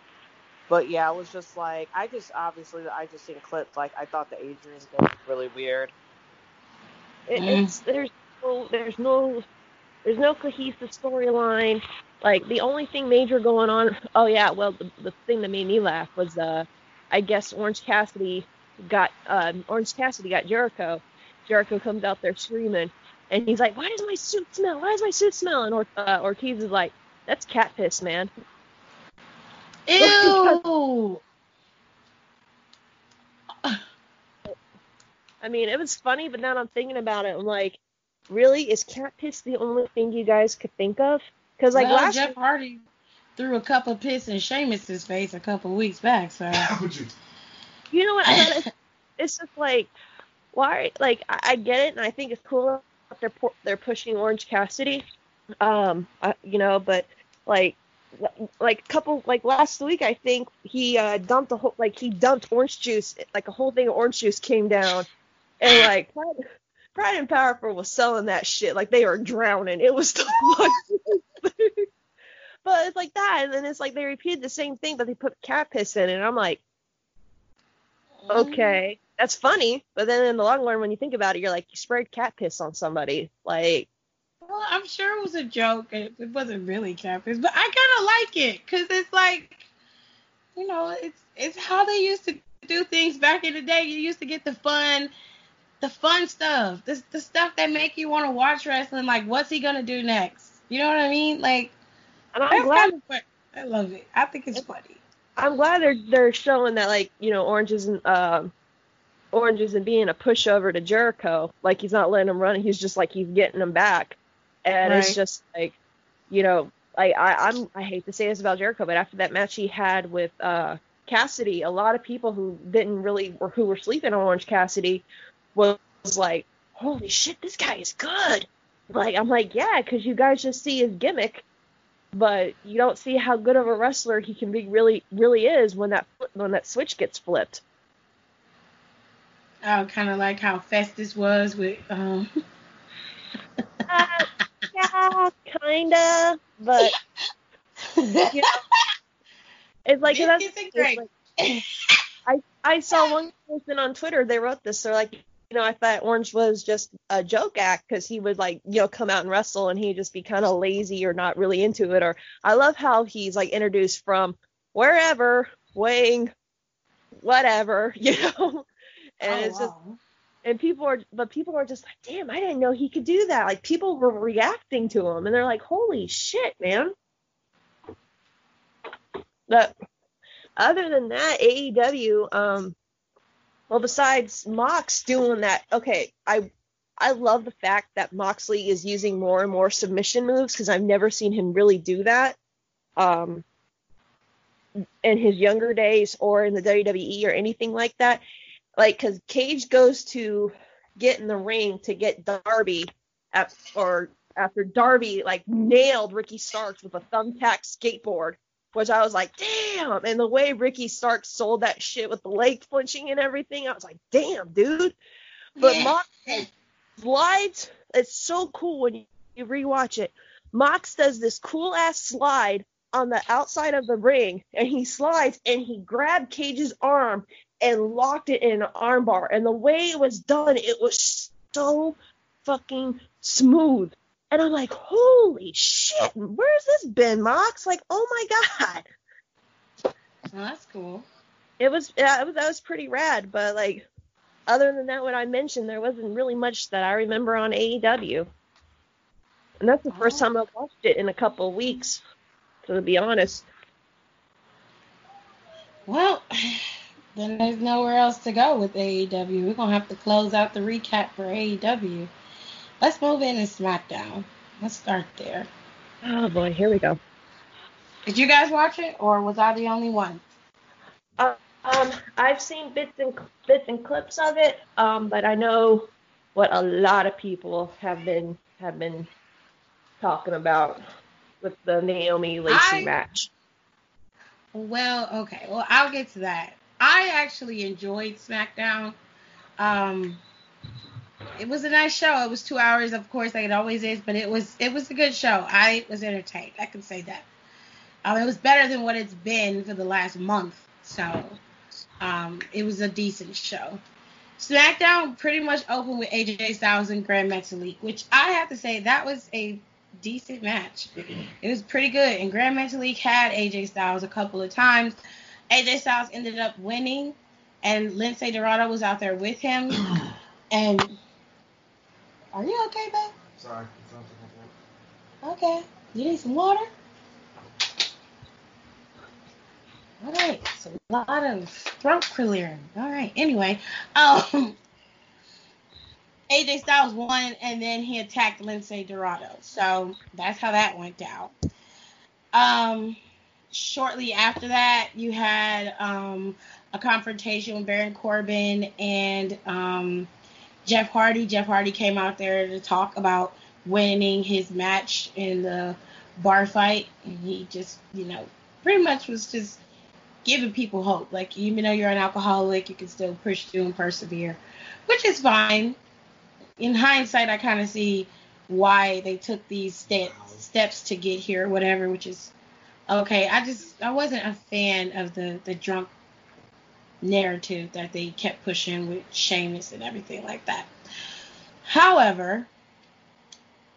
But yeah, I was just like I just obviously I just seen clips like I thought the Adrian thing was really weird. It, it's there's no there's no there's no cohesive storyline. Like the only thing major going on. Oh yeah, well the, the thing that made me laugh was uh I guess Orange Cassidy got uh, Orange Cassidy got Jericho. Jericho comes out there screaming, and he's like, "Why does my suit smell? Why does my suit smell?" And or- uh, Ortiz is like, "That's cat piss, man." Ew. I mean, it was funny, but now I'm thinking about it. I'm like, really? Is cat piss the only thing you guys could think of? Because like well, last Jeff Hardy threw a cup of piss in Sheamus's face a couple weeks back, so you know what? But it's, it's just like, why? Like, I, I get it, and I think it's cool that they're they're pushing Orange Cassidy, um, I, you know, but like, like a couple like last week, I think he uh, dumped a whole like he dumped orange juice, like a whole thing of orange juice came down, and like Pride, Pride and Powerful was selling that shit like they were drowning. It was the. But it's like that, and then it's like they repeated the same thing, but they put cat piss in it, and I'm like, okay, mm. that's funny. But then in the long run, when you think about it, you're like, you sprayed cat piss on somebody. Like, Well, I'm sure it was a joke. It, it wasn't really cat piss, but I kind of like it because it's like, you know, it's it's how they used to do things back in the day. You used to get the fun, the fun stuff, the the stuff that make you want to watch wrestling. Like, what's he gonna do next? You know what I mean? Like, and I'm glad kind of. I love it. I think it's funny. I'm glad they're they're showing that like you know Orange isn't um Orange isn't being a pushover to Jericho. Like he's not letting him run. He's just like he's getting him back, and it's just like you know like I I'm I hate to say this about Jericho, but after that match he had with uh Cassidy, a lot of people who didn't really or who were sleeping on Orange Cassidy was, like, holy shit, this guy is good. Like I'm like yeah, because you guys just see his gimmick but you don't see how good of a wrestler he can be really really is when that when that switch gets flipped. I kind of like how Festus was with um. Uh, yeah, kinda, but yeah, it's like that's, it's like- I I saw one person on Twitter they wrote this. They're like, you know, I thought Orange was just a joke act because he would like you know come out and wrestle and he'd just be kind of lazy or not really into it. Or I love how he's like introduced from wherever, weighing, whatever, you know. And Oh, it's just and people are but people are just like damn i didn't know he could do that like people were reacting to him and they're like holy shit man but other than that aew um well besides mox doing that okay i i love the fact that moxley is using more and more submission moves because i've never seen him really do that. Um in his younger days or in the wwe or anything like that. Like because Cage goes to get in the ring to get Darby, at, or after Darby like nailed Ricky Starks with a thumbtack skateboard, which I was like, damn. And the way Ricky Stark sold that shit with the leg flinching and everything, I was like, damn, dude. But Yeah. Mox slides, it's so cool when you, you rewatch it. Mox does this cool ass slide on the outside of the ring, and he slides and he grabbed Cage's arm and locked it in an armbar. And the way it was done, it was so fucking smooth. And I'm like, holy shit, oh. where's this been, Mox? Like, oh my god. Well, that's cool. It was yeah, it was that was pretty rad, but like other than that what I mentioned, there wasn't really much that I remember on AEW. And that's the first Oh. time I've watched it in a couple of weeks, so to be honest. Well, then there's nowhere else to go with AEW. We're gonna have to close out the recap for AEW. Let's move into SmackDown. Let's start there. Oh boy, here we go. Did you guys watch it, or was I the only one? Um, I've seen bits and bits and clips of it, um, but I know what a lot of people have been have been talking about with the Naomi Lacey I- match. Well, okay. Well, I'll get to that. I actually enjoyed SmackDown. Um, it was a nice show. It was two hours, of course, like it always is, but it was it was a good show. I was entertained. I can say that. Um, it was better than what it's been for the last month. So, um, it was a decent show. SmackDown pretty much opened with AJ Styles and Gran Metalik, which I have to say that was a decent match. It was pretty good, and Gran Metalik had AJ Styles a couple of times. AJ Styles ended up winning, and Lince Dorado was out there with him. And are you okay, babe? Sorry, it's not the Okay. You need some water? All right. It's a lot of throat clearing. All right. Anyway, um, AJ Styles won, and then he attacked Lince Dorado. So that's how that went down. Um, shortly after that, you had um, a confrontation with Baron Corbin and um, Jeff Hardy. Jeff Hardy came out there to talk about winning his match in the bar fight, and he just, you know, pretty much was just giving people hope. Like, even though you're an alcoholic, you can still push through and persevere, which is fine. In hindsight, I kind of see why they took these ste- steps to get here, whatever, which is okay. I just, I wasn't a fan of the the drunk narrative that they kept pushing with Sheamus and everything like that. However,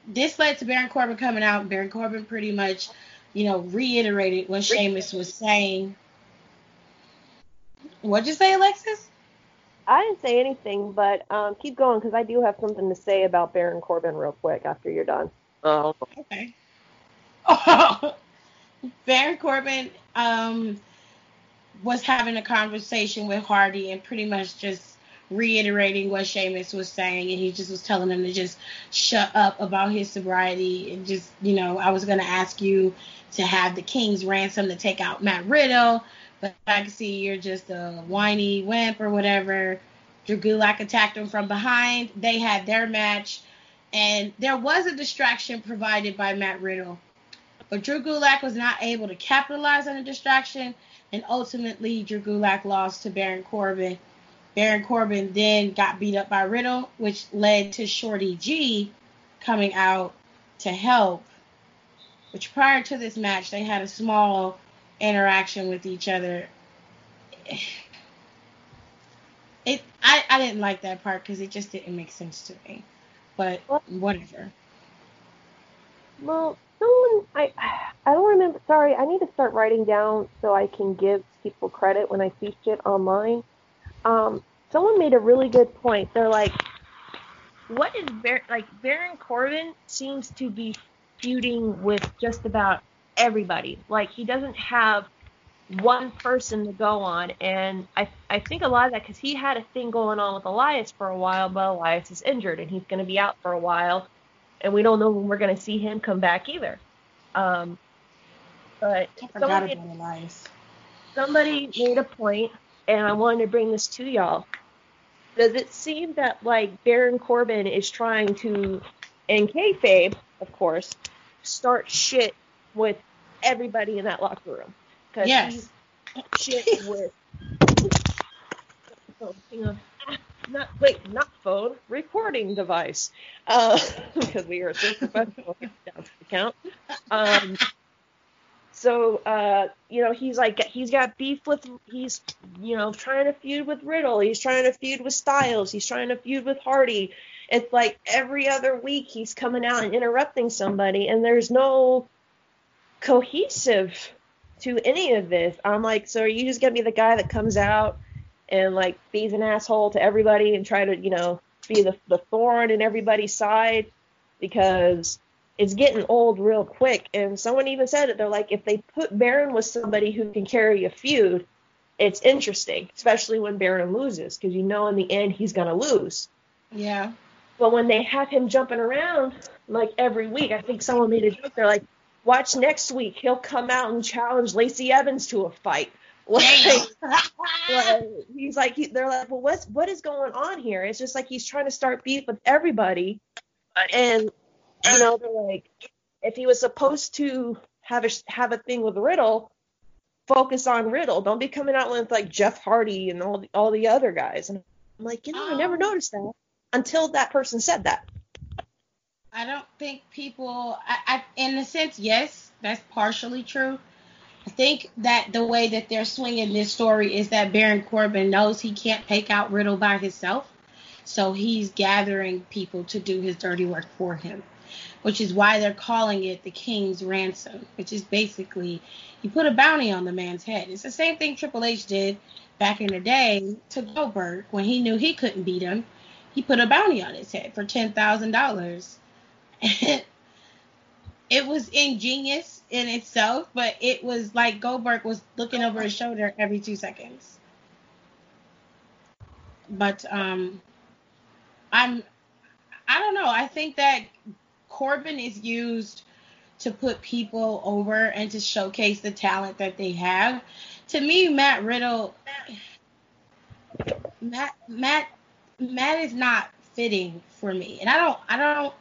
this led to Baron Corbin coming out. Baron Corbin pretty much, you know, reiterated what Sheamus was saying. What'd you say, Alexis? I didn't say anything, but um, keep going because I do have something to say about Baron Corbin real quick after you're done. Oh, Okay. Baron Corbin um, was having a conversation with Hardy and pretty much just reiterating what Sheamus was saying, and he just was telling him to just shut up about his sobriety and just, you know, I was gonna ask you to have the King's ransom to take out Matt Riddle, but I can see you're just a whiny wimp or whatever. Drew Gulak attacked him from behind. They had their match, and there was a distraction provided by Matt Riddle. But Drew Gulak was not able to capitalize on the distraction, and ultimately Drew Gulak lost to Baron Corbin. Baron Corbin then got beat up by Riddle, which led to Shorty G coming out to help. Which prior to this match, they had a small interaction with each other. It I, I didn't like that part because it just didn't make sense to me. But whatever. Well, someone I I don't remember. Sorry, I need to start writing down so I can give people credit when I see shit online. Um, someone made a really good point. They're like, "What is Bar- like Baron Corbin seems to be feuding with just about everybody. Like he doesn't have one person to go on, and I I think a lot of that because he had a thing going on with Elias for a while, but Elias is injured and he's going to be out for a while, and we don't know when we're going to see him come back either. Um, but somebody, somebody made a point, and I wanted to bring this to y'all. Does it seem that like Baron Corbin is trying to, in kayfabe, of course, start shit with everybody in that locker room? because Yes. he's shit with. Not wait, not phone, recording device. Uh, because we are so professional down to the count. Um, so uh, you know, he's like he's got beef with he's you know trying to feud with Riddle. He's trying to feud with Styles. He's trying to feud with Hardy. It's like every other week he's coming out and interrupting somebody, and there's no cohesive to any of this. I'm like, so are you just gonna be the guy that comes out and like be an asshole to everybody and try to, you know, be the the thorn in everybody's side? Because it's getting old real quick. And someone even said it. They're like, if they put Baron with somebody who can carry a feud, it's interesting, especially when Baron loses, because you know in the end he's gonna lose. Yeah. But when they have him jumping around like every week, I think someone made a joke. They're like, "Watch next week, he'll come out and challenge Lacey Evans to a fight." Like, like, he's like, he, they're like, "Well, what's what is going on here?" It's just like he's trying to start beef with everybody, and you know, they're like, if he was supposed to have a have a thing with Riddle, focus on Riddle. Don't be coming out with like Jeff Hardy and all the, all the other guys. And I'm like, you know, I never Um, noticed that until that person said that. I don't think people. I, I, in a sense, yes, that's partially true. I think that the way that they're swinging this story is that Baron Corbin knows he can't take out Riddle by himself, so he's gathering people to do his dirty work for him, which is why they're calling it the King's Ransom, which is basically you put a bounty on the man's head. It's the same thing Triple H did back in the day to Goldberg when he knew he couldn't beat him. He put a bounty on his head for ten thousand dollars it was ingenious in itself, but it was like Goldberg was looking over his shoulder every two seconds. But um, I'm, I don't know. I think that Corbin is used to put people over and to showcase the talent that they have. To me, Matt Riddle, Matt, Matt, Matt is not fitting for me, and I don't, I don't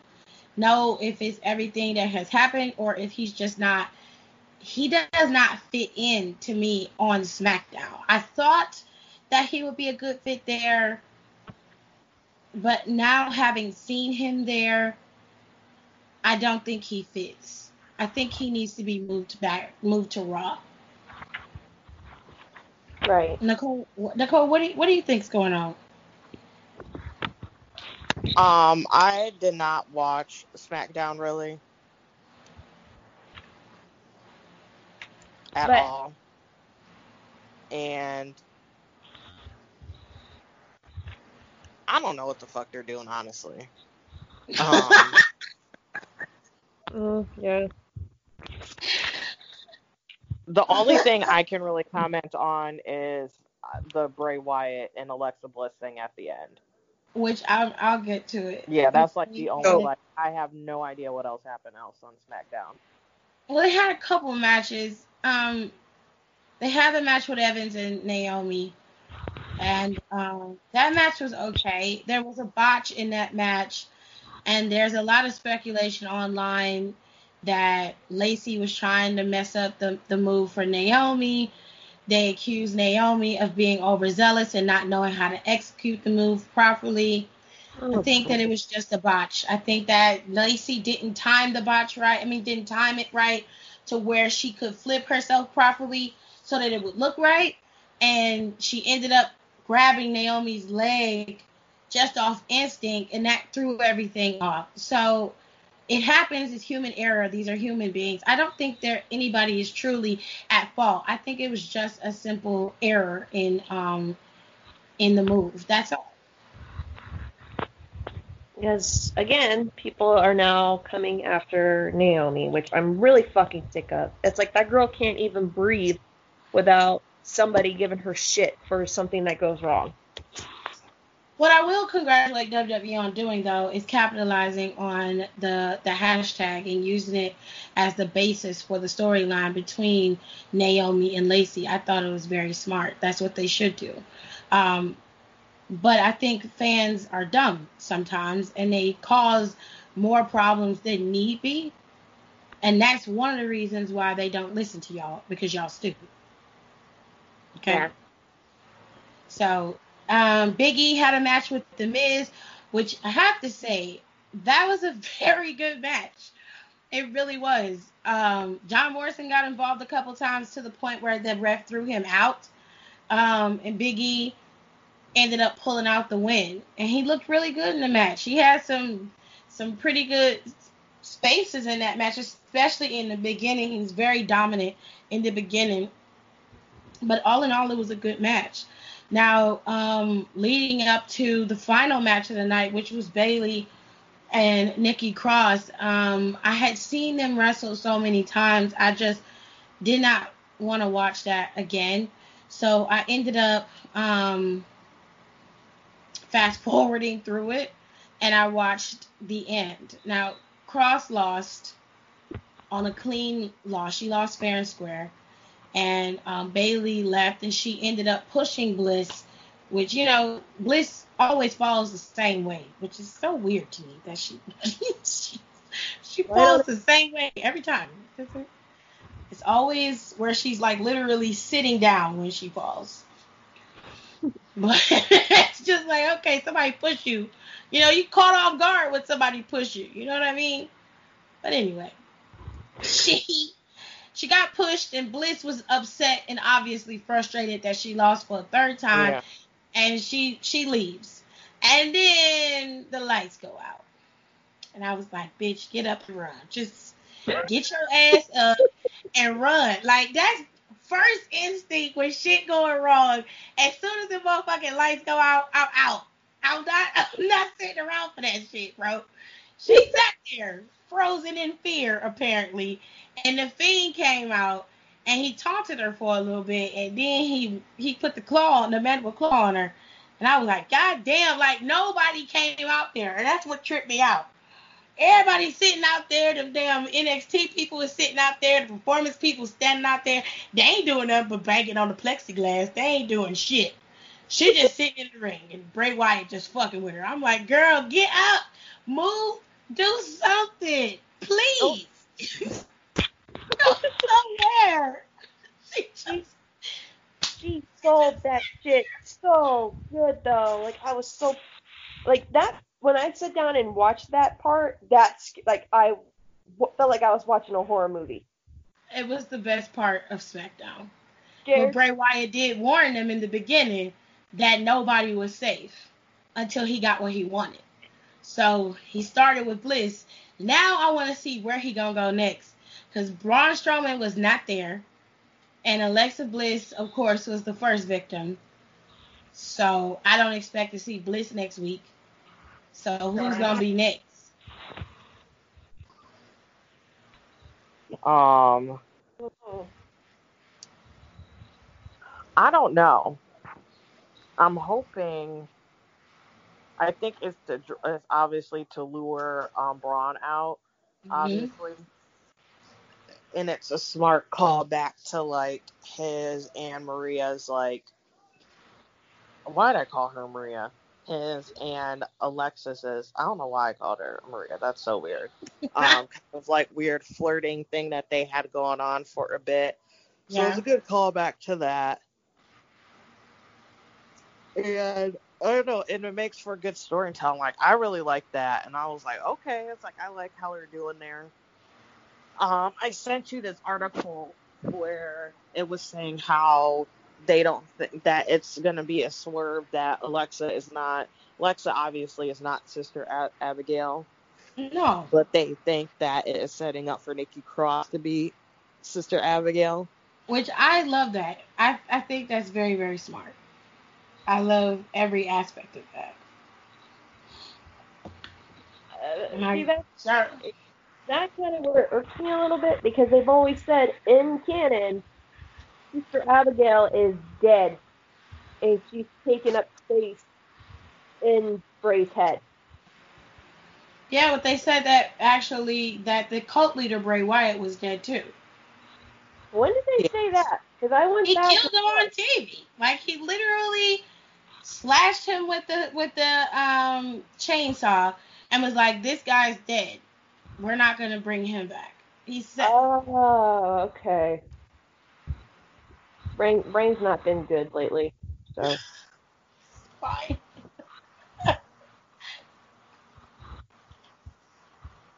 know if it's everything that has happened or if he's just not he does not fit in to me on SmackDown. I thought that he would be a good fit there, but now having seen him there, I don't think he fits. I think he needs to be moved back, moved to Raw. Right. Nicole, Nicole, what do you, what do you think's going on? Um, I did not watch SmackDown really at But- all, and I don't know what the fuck they're doing, honestly. Um, Mm, yeah. the only thing I can really comment on is uh, the Bray Wyatt and Alexa Bliss thing at the end. Which I'll I'll get to it. Yeah, that's like the only like I have no idea what else happened else on SmackDown. Well, they had a couple matches. Um, they had the match with Evans and Naomi, and um, that match was okay. There was a botch in that match, and there's a lot of speculation online that Lacey was trying to mess up the the move for Naomi. They accused Naomi of being overzealous and not knowing how to execute the move properly. I oh, think that it was just a botch. I think that Lacey didn't time the botch right. I mean, didn't time it right to where she could flip herself properly so that it would look right. And she ended up grabbing Naomi's leg just off instinct, and that threw everything off. So it happens. It's human error. These are human beings. I don't think there anybody is truly at fault. I think it was just a simple error in um in the move. That's all. Because again, people are now coming after Naomi, which I'm really fucking sick of. It's like that girl can't even breathe without somebody giving her shit for something that goes wrong. What I will congratulate WWE on doing though is capitalizing on the the hashtag and using it as the basis for the storyline between Naomi and Lacey. I thought it was very smart. That's what they should do. Um, but I think fans are dumb sometimes and they cause more problems than need be. And that's one of the reasons why they don't listen to y'all because y'all stupid. Okay. Yeah. So, um, Big E had a match with The Miz, which I have to say, that was a very good match. It really was. Um, John Morrison got involved a couple times to the point where the ref threw him out. Um, and Big E ended up pulling out the win. And he looked really good in the match. He had some some pretty good spaces in that match, especially in the beginning. He was very dominant in the beginning. But all in all, it was a good match. Now, um, leading up to the final match of the night, which was Bayley and Nikki Cross, um, I had seen them wrestle so many times. I just did not want to watch that again. So I ended up um, fast forwarding through it and I watched the end. Now, Cross lost on a clean loss. She lost fair and square. And um, Bayley left and she ended up pushing Bliss, which, you know, Bliss always follows the same way, which is so weird to me that she she, she falls the same way every time. It's always where she's like literally sitting down when she falls. But it's just like, okay, somebody push you. You know, you caught off guard when somebody push you. You know what I mean? But anyway, she she got pushed and Bliss was upset and obviously frustrated that she lost for a third time. Yeah. And she she leaves. And then the lights go out. And I was like, bitch, get up and run. Just get your ass up and run. Like that's first instinct when shit going wrong. As soon as the motherfucking lights go out, I'm out. I'm not I'm not sitting around for that shit, bro. She sat there, frozen in fear, apparently. And the fiend came out and he taunted her for a little bit and then he he put the claw on the mandible claw on her. And I was like, God damn, like nobody came out there. And that's what tripped me out. Everybody sitting out there, the damn NXT people is sitting out there, the performance people standing out there. They ain't doing nothing but banging on the plexiglass. They ain't doing shit. She just sitting in the ring and Bray Wyatt just fucking with her. I'm like, girl, get up, move, do something, please. Go somewhere. She just, She sold that shit so good though. Like I was so like that when I sit down and watch that part. That's like I w- felt like I was watching a horror movie. it was the best part of SmackDown. But Scared. Bray Wyatt did warn them in the beginning that nobody was safe until he got what he wanted. So he started with Bliss. Now I want to see where he gonna go next, because Braun Strowman was not there, and Alexa Bliss, of course, was the first victim. So I don't expect to see Bliss next week. So who's gonna be next? Um. I don't know. I'm hoping. I think it's to it's obviously to lure um Braun out, Mhm. obviously, and it's a smart call back to like his and Maria's like. Why did I call her Maria? His and Alexis's. I don't know why I called her Maria. That's so weird. Um, kind of like weird flirting thing that they had going on for a bit. So Yeah. it's a good callback to that. And I don't know, and it makes for a good storytelling. Like I really like that, and I was like, okay, it's like I like how they're doing there. Um, I sent you this article where it was saying how they don't think that it's gonna be a swerve that Alexa is not. Alexa obviously is not Sister Abigail, No. but they think that it is setting up for Nikki Cross to be Sister Abigail. Which I love that. I, I think that's very, very smart. I love every aspect of that. Uh, I- see, that's Sure. that kind of where it irks me a little bit because they've always said in canon, Sister Abigail is dead, and she's taken up space in Bray's head. Yeah, but they said that actually that the cult leader Bray Wyatt was dead too. When did they say that? Because I went He back. killed him on TV. Like he literally slashed him with the with the um chainsaw and was like, "This guy's dead. We're not gonna bring him back." He said, Oh, okay. Brain brain's not been good lately. So Fine. um,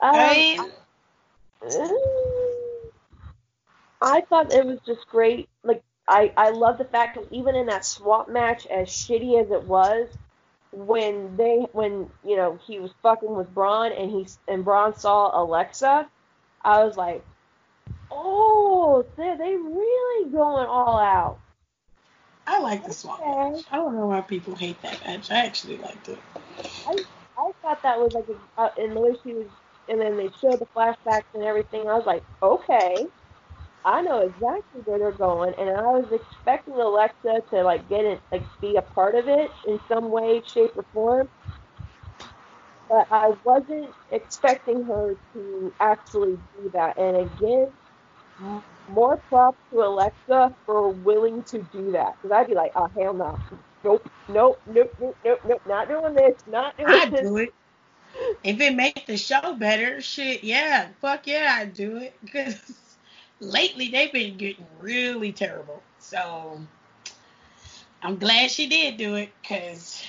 I I thought it was just great. Like I, I love the fact that even in that swap match, as shitty as it was, when they when you know he was fucking with Braun and he and Braun saw Alexa, I was like, oh, they they really going all out. I like the swap Okay. match. I don't know why people hate that match. I actually liked it. I I thought that was like a, uh, and the way she was, and then they showed the flashbacks and everything. I was like, okay, I know exactly where they're going, and I was expecting Alexa to like get it, like be a part of it in some way, shape, or form. But I wasn't expecting her to actually do that. And again, more props to Alexa for willing to do that. Because I'd be like, oh hell no, nope, nope, nope, nope, nope, nope, not doing this, not doing I'd this. do it. If it makes the show better, shit, yeah, fuck yeah, I'd do it. Because lately they've been getting really terrible. So I'm glad she did do it, because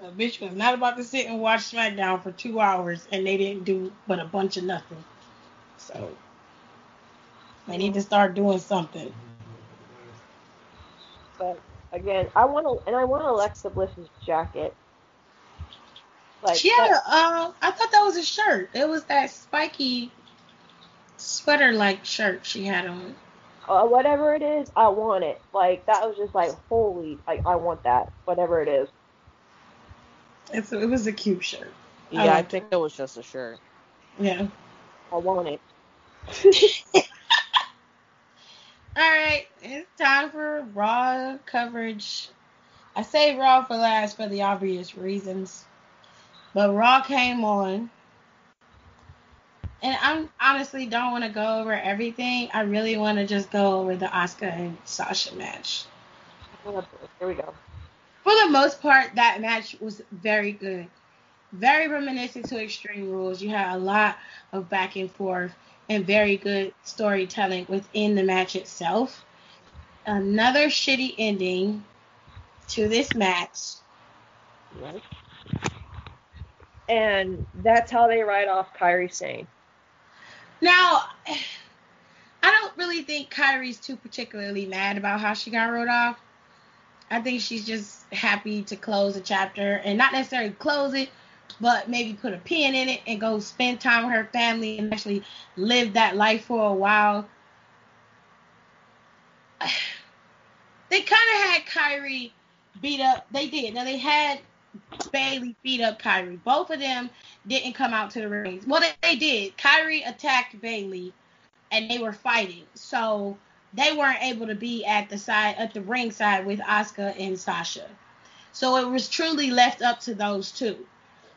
a bitch was not about to sit and watch SmackDown for two hours and they didn't do but a bunch of nothing. So they need to start doing something. But again, I want to, and I want Alexa Bliss's jacket. Like, She had a, uh, I thought that was a shirt. It was that spiky sweater like shirt she had on. uh, whatever it is, I want it. Like that was just like holy, like I want that, whatever it is. It's, it was a cute shirt. Yeah, I liked think it was just a shirt. Yeah. I want it. All right, it's time for Raw coverage. I say Raw for last for the obvious reasons, but Raw came on, and I'm honestly don't want to go over everything. I really want to just go over the Oscar and Sasha match. Here we go. For the most part, that match was very good. Very reminiscent to Extreme Rules. You had a lot of back and forth and very good storytelling within the match itself. Another shitty ending to this match. Right. And that's how they write off Kairi Sane. Now, I don't really think Kairi's too particularly mad about how she got wrote off. I think she's just happy to close a chapter and not necessarily close it, but maybe put a pin in it and go spend time with her family and actually live that life for a while. They kind of had Kairi beat up. They did. Now they had Bayley beat up Kairi. Both of them didn't come out to the rings. Well, they, they did. Kairi attacked Bayley, and they were fighting. So they weren't able to be at the side at the ring side with Oscar and Sasha. So it was truly left up to those two.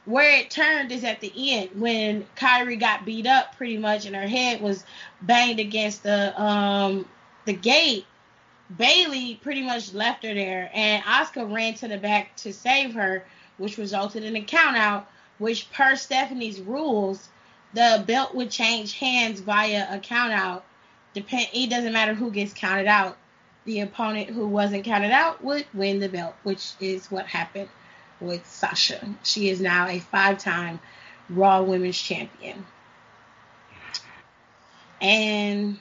Where it turned is at the end when Kairi got beat up pretty much and her head was banged against the um the gate. Bayley pretty much left her there and Oscar ran to the back to save her, which resulted in a count out, which per Stephanie's rules, the belt would change hands via a count out. Depend it doesn't matter who gets counted out. The opponent who wasn't counted out would win the belt, which is what happened with Sasha. She is now a five-time Raw Women's Champion. And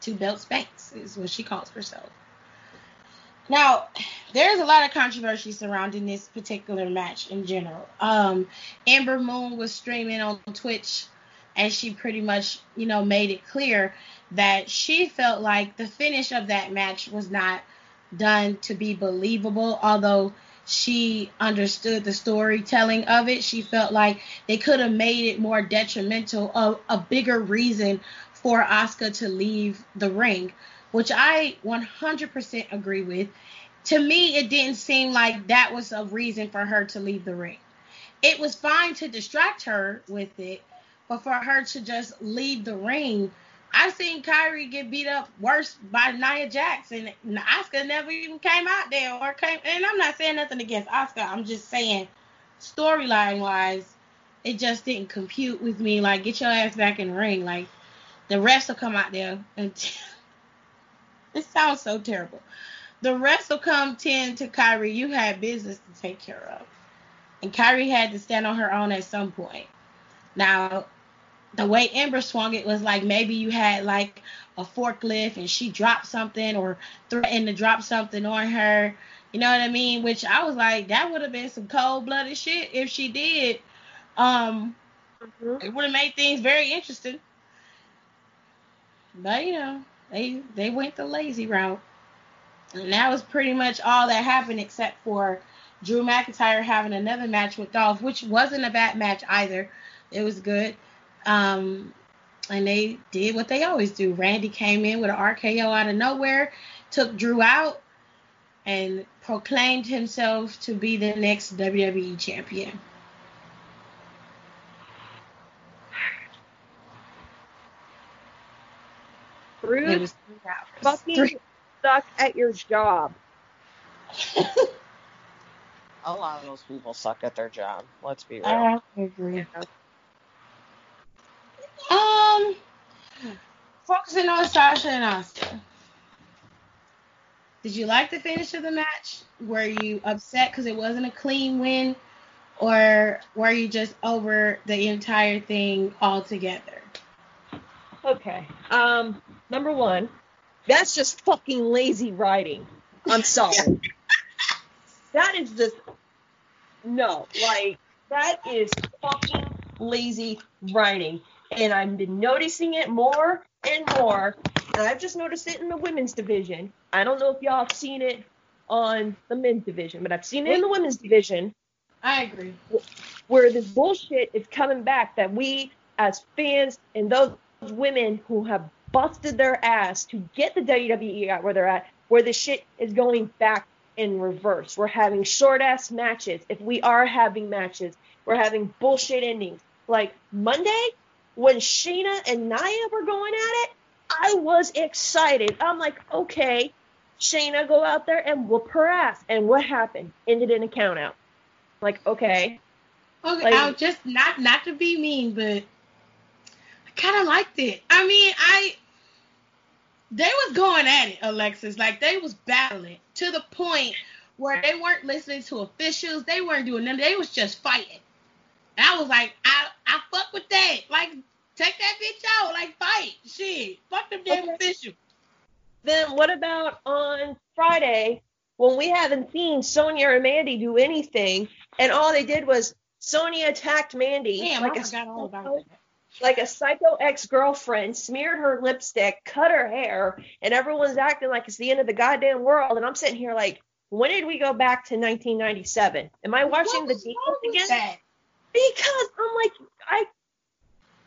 two Belts Banks is what she calls herself. Now, there's a lot of controversy surrounding this particular match in general. Um, Ember Moon was streaming on Twitch, and she pretty much, you know, made it clear that she felt like the finish of that match was not done to be believable, although she understood the storytelling of it. She felt like they could have made it more detrimental, a, a bigger reason for Asuka to leave the ring, which I 100% agree with. To me, it didn't seem like that was a reason for her to leave the ring. It was fine to distract her with it, but for her to just leave the ring, I've seen Kairi get beat up worse by Nia Jax, and Oscar never even came out there or came. And I'm not saying nothing against Oscar. I'm just saying, storyline wise, it just didn't compute with me. Like, get your ass back in the ring. Like, the rest will come out there and. It sounds so terrible. The rest will come tend to Kairi. You had business to take care of. And Kairi had to stand on her own at some point. Now, the way Ember swung it was like maybe you had like a forklift and she dropped something or threatened to drop something on her. You know what I mean? Which I was like, that would have been some cold blooded shit if she did. Um, mm-hmm. it would have made things very interesting. But you know, they they went the lazy route, and that was pretty much all that happened except for Drew McIntyre having another match with Dolph, which wasn't a bad match either. It was good. Um, and they did what they always do. Randy came in with an RKO out of nowhere, took Drew out, and proclaimed himself to be the next WWE champion. Bruce, fucking three. suck at your job. a lot of those people suck at their job. Let's be real. I agree. Um, focusing on Sasha and Asuka. Did you like the finish of the match? Were you upset because it wasn't a clean win, or were you just over the entire thing altogether? Okay. Um, number one, that's just fucking lazy writing. I'm sorry. that is just no, like that is fucking lazy writing and I've been noticing it more and more. And I've just noticed it in the women's division. I don't know if y'all have seen it on the men's division, but I've seen it in the women's division. I agree. Where this bullshit is coming back that we as fans and those women who have busted their ass to get the WWE out where they're at, where the shit is going back in reverse. We're having short ass matches. If we are having matches, we're having bullshit endings. Like Monday, when Shayna and Nia were going at it, I was excited. I'm like, okay, Shayna go out there and whoop her ass. And what happened? Ended in a count out. Like, okay. Okay, like, I'll just not not to be mean, but I kind of liked it. I mean, I they was going at it, Alexis. Like they was battling to the point where they weren't listening to officials. They weren't doing nothing. They was just fighting. And I was like, I I fuck with that. Like, take that bitch out. Like, fight. Shit. Fuck them damn okay. officials. Then what about on Friday when we haven't seen Sonya or Mandy do anything, and all they did was Sonya attacked Mandy Damn, like I forgot all about that. Like a psycho ex girlfriend, smeared her lipstick, cut her hair, and everyone's acting like it's the end of the goddamn world. And I'm sitting here like, when did we go back to 1997? Am I watching the Divas again? That? Because I'm like, I,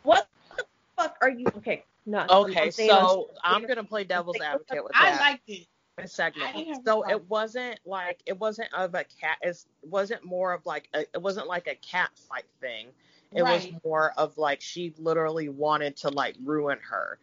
what the fuck are you? Okay, no. Okay, I'm so I'm gonna play devil's advocate with that. I liked it. Segment. So it wasn't like it wasn't of a cat. It wasn't more of like a, it wasn't like a cat fight thing. It right. was more of like she literally wanted to like ruin her.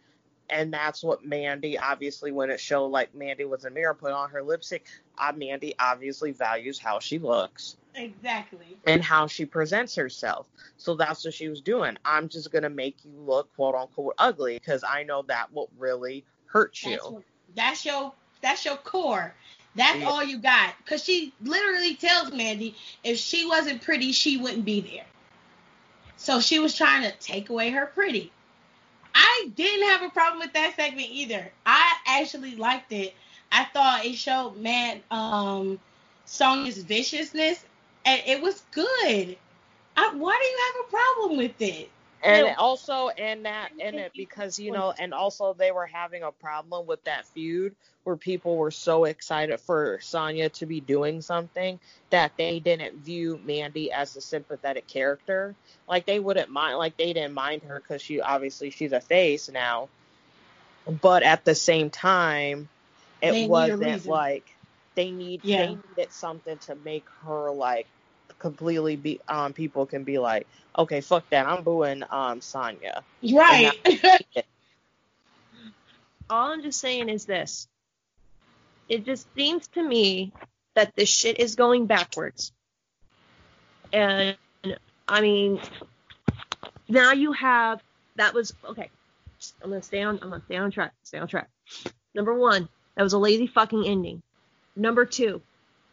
And that's what Mandy, obviously, when it showed like Mandy was a mirror, put on her lipstick. Uh, Mandy obviously values how she looks. Exactly. And how she presents herself. So that's what she was doing. I'm just gonna make you look quote unquote ugly because I know that will really hurt you. That's, what, that's your that's your core. That's yeah. all you got. Cause she literally tells Mandy if she wasn't pretty, she wouldn't be there. So she was trying to take away her pretty. I didn't have a problem with that segment either. I actually liked it. I thought it showed man um Sonya's viciousness and it was good. I, why do you have a problem with it? And also, and that, and it because you know, and also they were having a problem with that feud where people were so excited for Sonya to be doing something that they didn't view Mandy as a sympathetic character. Like they wouldn't mind, like they didn't mind her because she obviously she's a face now, but at the same time, it wasn't like they need yeah. they needed something to make her like completely be um people can be like, okay, fuck that, I'm booing um Sonya. Right. All I'm just saying is this. It just seems to me that this shit is going backwards. And I mean now you have that was okay. I'm gonna stay on I'm gonna stay on track. Stay on track. Number one, That was a lazy fucking ending. Number two,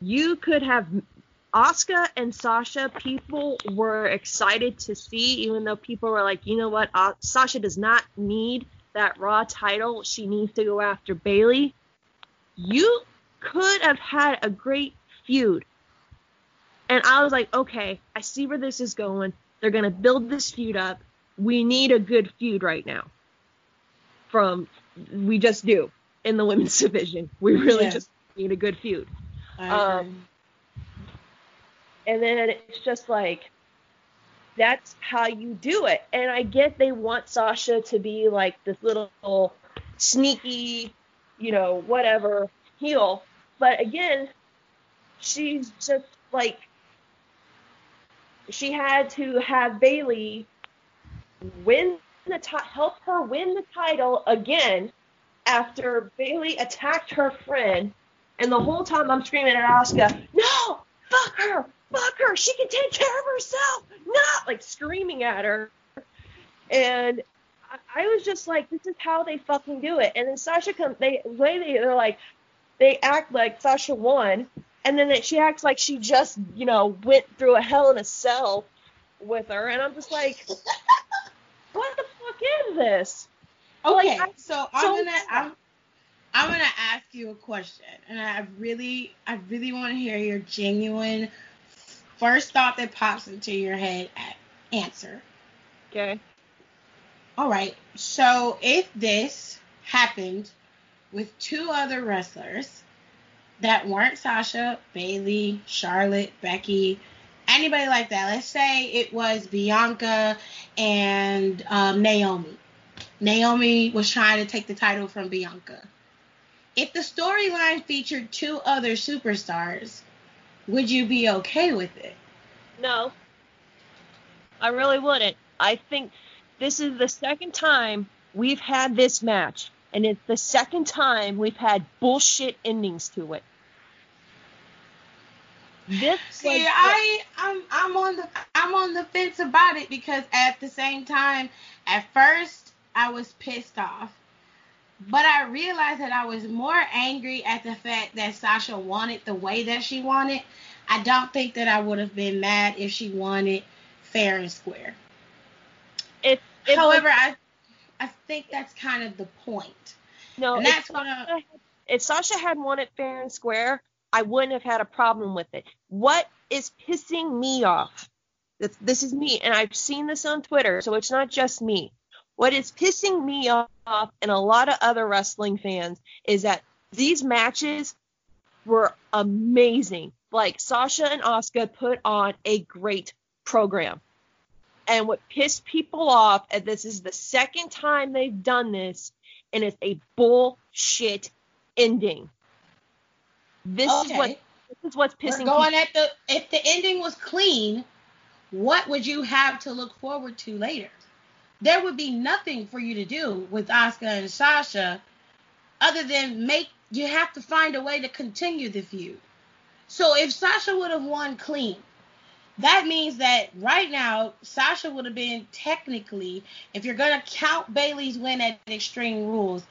you could have Asuka and Sasha. People were excited to see, even though people were like, you know what, uh, Sasha does not need that Raw title. She needs to go after Bayley. You could have had a great feud. And I was like, okay, I see where this is going. They're going to build this feud up. We need a good feud right now. From, we just do in the women's division. We really just need a good feud. Um, and then it's just like, that's how you do it. And I get they want Sasha to be like this little sneaky, you know, whatever heel. But again, she's just like she had to have Bayley win the ti- help her win the title again after Bayley attacked her friend. And the whole time I'm screaming at Asuka, no, fuck her, fuck her, she can take care of herself, not like screaming at her. And I, I was just like, this is how they fucking do it. And then Sasha comes, they way they they're like, they act like Sasha won, and then she acts like she just you know went through a hell in a cell with her, and I'm just like, what the fuck is this? Okay, Like, I- so I'm so- gonna I'm, I'm gonna ask you a question, and I really I really want to hear your genuine first thought that pops into your head answer. Okay. All right, so if this happened with two other wrestlers that weren't Sasha, Bayley, Charlotte, Becky, anybody like that, let's say it was Bianca and um, Naomi. Naomi was trying to take the title from Bianca. If the storyline featured two other superstars, would you be okay with it? No. I really wouldn't. I think this is the second time we've had this match, and it's the second time we've had bullshit endings to it. This See, was- I I'm I'm on the I'm on the fence about it because at the same time, at first I was pissed off, but I realized that I was more angry at the fact that Sasha wanted the way that she wanted. I don't think that I would have been mad if she wanted fair and square. it, it However, I I think that's kind of the point. no, and if that's what I- Sasha- if Sasha had wanted fair and square, I wouldn't have had a problem with it. What is pissing me off? This, this is me, and I've seen this on Twitter, so it's not just me. What is pissing me off and a lot of other wrestling fans is that these matches were amazing. Like Sasha and Asuka put on a great program. And what pissed people off, and this is the second time they've done this, and it's a bullshit ending. This is what this is what's pissing. We're going at the if the ending was clean, what would you have to look forward to later? There would be nothing for you to do with Asuka and Sasha other than make you have to find a way to continue the feud. So if Sasha would have won clean, that means that right now Sasha would have been technically, if you're gonna count Bayley's win at Extreme Rules,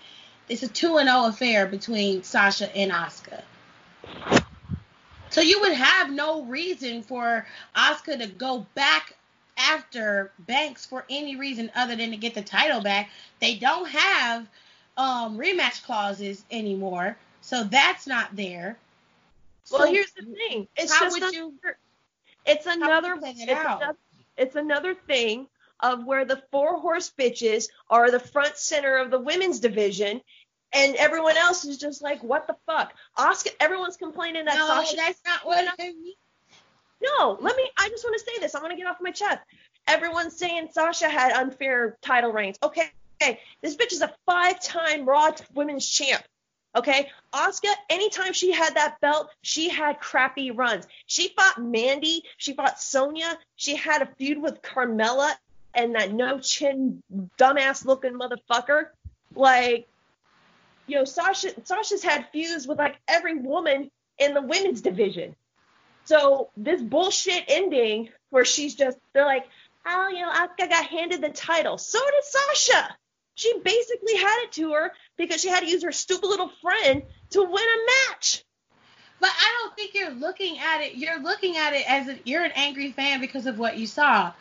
it's a two and zero affair between Sasha and Asuka. So you would have no reason for Asuka to go back after Banks for any reason other than to get the title back. They don't have um, rematch clauses anymore, so that's not there. Well, So here's the thing. It's how would another, you- it's another it it's another it's another thing of where the four horse bitches are the front center of the women's division and everyone else is just like what the fuck Oscar everyone's complaining that No, Sasha that's not what I mean. No, let me. I just want to say this. I want to get off my chest. Everyone's saying Sasha had unfair title reigns. Okay, okay. This bitch is a five-time Raw Women's Champ. Okay, Asuka. Anytime she had that belt, she had crappy runs. She fought Mandy. She fought Sonya. She had a feud with Carmella and that no chin, dumbass looking motherfucker. Like, you know, Sasha. Sasha's had feuds with like every woman in the women's division. So this bullshit ending where she's just they're like, oh, you know, Asuka got handed the title. So did Sasha. She basically had it to her because she had to use her stupid little friend to win a match. But I don't think you're looking at it. You're looking at it as a, you're an angry fan because of what you saw.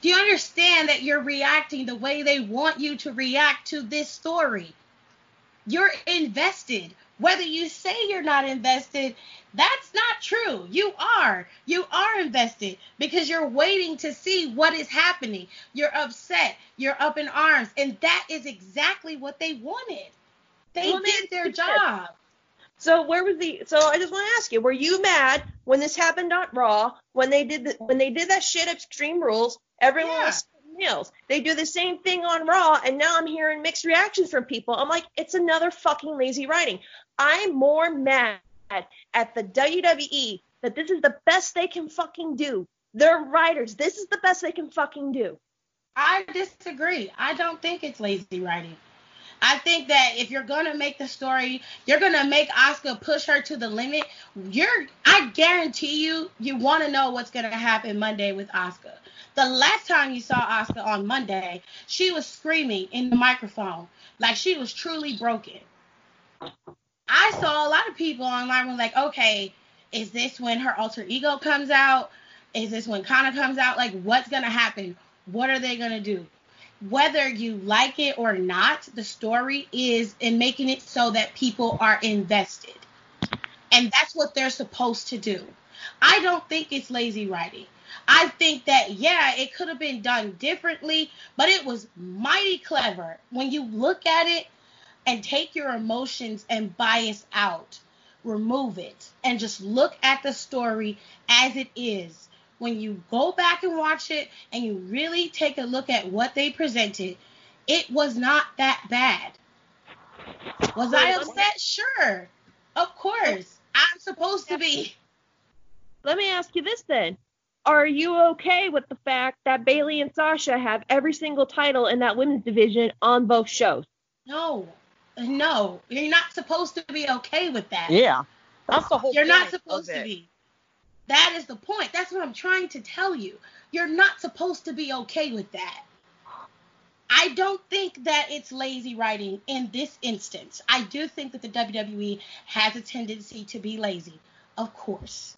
Do you understand that you're reacting the way they want you to react to this story? You're invested. Whether you say you're not invested, that's not true. You are. You are invested because you're waiting to see what is happening. You're upset. You're up in arms. And that is exactly what they wanted. They Well, did their job. So where was the? So I just want to ask you: Were you mad when this happened on Raw? When they did the, when they did that shit Extreme Rules? Everyone Yeah. was nails. They do the same thing on Raw, and now I'm hearing mixed reactions from people. I'm like, it's another fucking lazy writing. I'm more mad at the WWE that this is the best they can fucking do. They're writers. This is the best they can fucking do. I disagree. I don't think it's lazy writing. I think that if you're gonna make the story, you're gonna make Oscar push her to the limit. You're, I guarantee you, you want to know what's gonna happen Monday with Oscar. The last time you saw Oscar on Monday, she was screaming in the microphone like she was truly broken. I saw a lot of people online were like, okay, is this when her alter ego comes out? Is this when Kana comes out? Like, what's gonna happen? What are they gonna do? Whether you like it or not, the story is in making it so that people are invested. And that's what they're supposed to do. I don't think it's lazy writing. I think that, yeah, it could have been done differently, but it was mighty clever. When you look at it and take your emotions and bias out, remove it, and just look at the story as it is. When you go back and watch it and you really take a look at what they presented, it was not that bad. Was I upset? Sure. Of course. I'm supposed to be. Let me ask you this then. Are you okay with the fact that Bayley and Sasha have every single title in that women's division on both shows? No. No. You're not supposed to be okay with that. Yeah. That's the whole You're not supposed of to be. That is the point. That's what I'm trying to tell you. You're not supposed to be okay with that. I don't think that it's lazy writing in this instance. I do think that the WWE has a tendency to be lazy. Of course.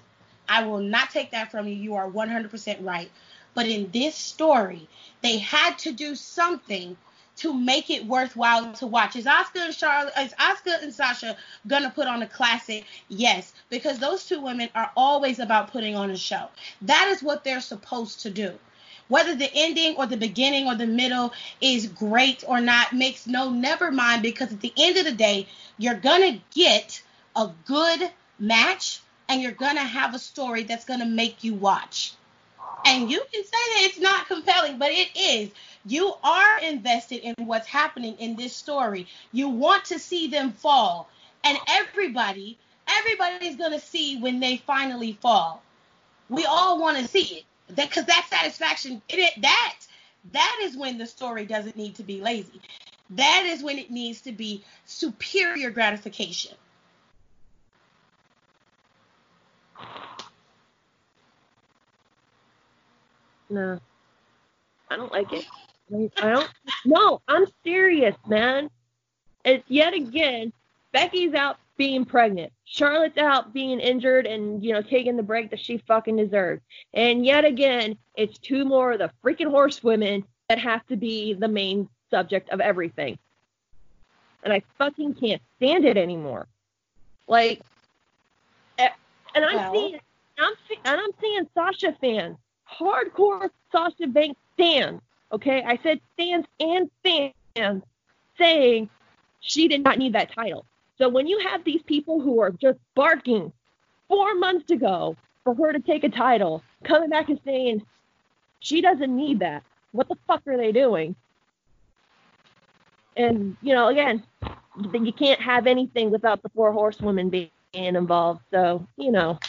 I will not take that from you. You are 100% right. But in this story, they had to do something to make it worthwhile to watch. Is Oscar and Charlotte, is Asuka and Sasha gonna put on a classic? Yes, because those two women are always about putting on a show. That is what they're supposed to do. Whether the ending or the beginning or the middle is great or not makes no never mind because at the end of the day, you're gonna get a good match and you're gonna have a story that's gonna make you watch. And you can say that it's not compelling, but it is. You are invested in what's happening in this story. You want to see them fall. And everybody, everybody's going to see when they finally fall. We all want to see it. That cuz that satisfaction it, that that is when the story doesn't need to be lazy. That is when it needs to be superior gratification. No. I don't like it. I don't. No, I'm serious, man. It's yet again, Becky's out being pregnant. Charlotte's out being injured and, you know, taking the break that she fucking deserves. And yet again, it's two more of the freaking horsewomen that have to be the main subject of everything. And I fucking can't stand it anymore. Like, eh, and I'm Well. seeing, I'm and I'm seeing Sasha fans, hardcore Sasha Banks fans. Okay, I said fans and fans saying she did not need that title. So when you have these people who are just barking four months ago for her to take a title, coming back and saying she doesn't need that, what the fuck are they doing? And you know, again, you can't have anything without the four horsewomen being involved. So you know,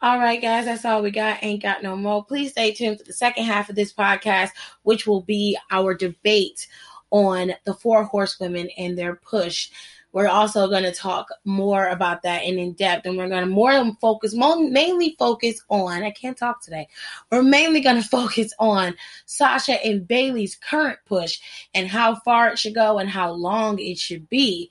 All right, guys, that's all we got. Ain't got no more. Please stay tuned for the second half of this podcast, which will be our debate on the four horsewomen and their push. We're also going to talk more about that and in depth. And we're going to more focus, more, mainly focus on, I can't talk today. We're mainly going to focus on Sasha and Bayley's current push and how far it should go and how long it should be.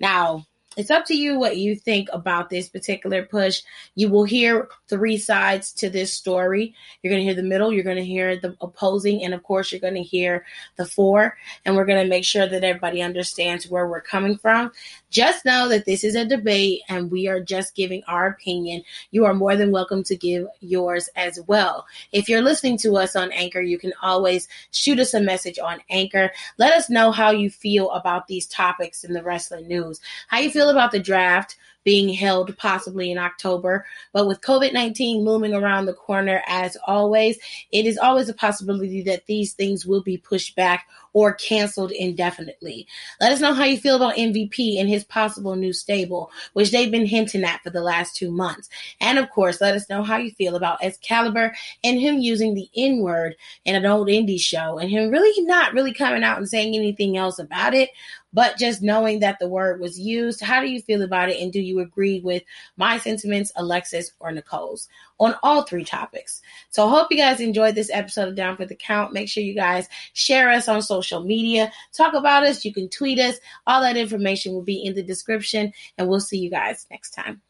Now, it's up to you what you think about this particular push. You will hear three sides to this story. You're going to hear the middle, you're going to hear the opposing, and of course, you're going to hear the four. And we're going to make sure that everybody understands where we're coming from. Just know that this is a debate and we are just giving our opinion. You are more than welcome to give yours as well. If you're listening to us on Anchor, you can always shoot us a message on Anchor. Let us know how you feel about these topics in the wrestling news. How you feel about the draft? Being held possibly in October. But with COVID 19 looming around the corner, as always, it is always a possibility that these things will be pushed back or canceled indefinitely. Let us know how you feel about MVP and his possible new stable, which they've been hinting at for the last two months. And of course, let us know how you feel about Excalibur and him using the N word in an old indie show and him really not really coming out and saying anything else about it but just knowing that the word was used. How do you feel about it? And do you agree with my sentiments, Alexis, or Nicole's on all three topics? So hope you guys enjoyed this episode of Down for the Count. Make sure you guys share us on social media, talk about us. You can tweet us. All that information will be in the description, and we'll see you guys next time.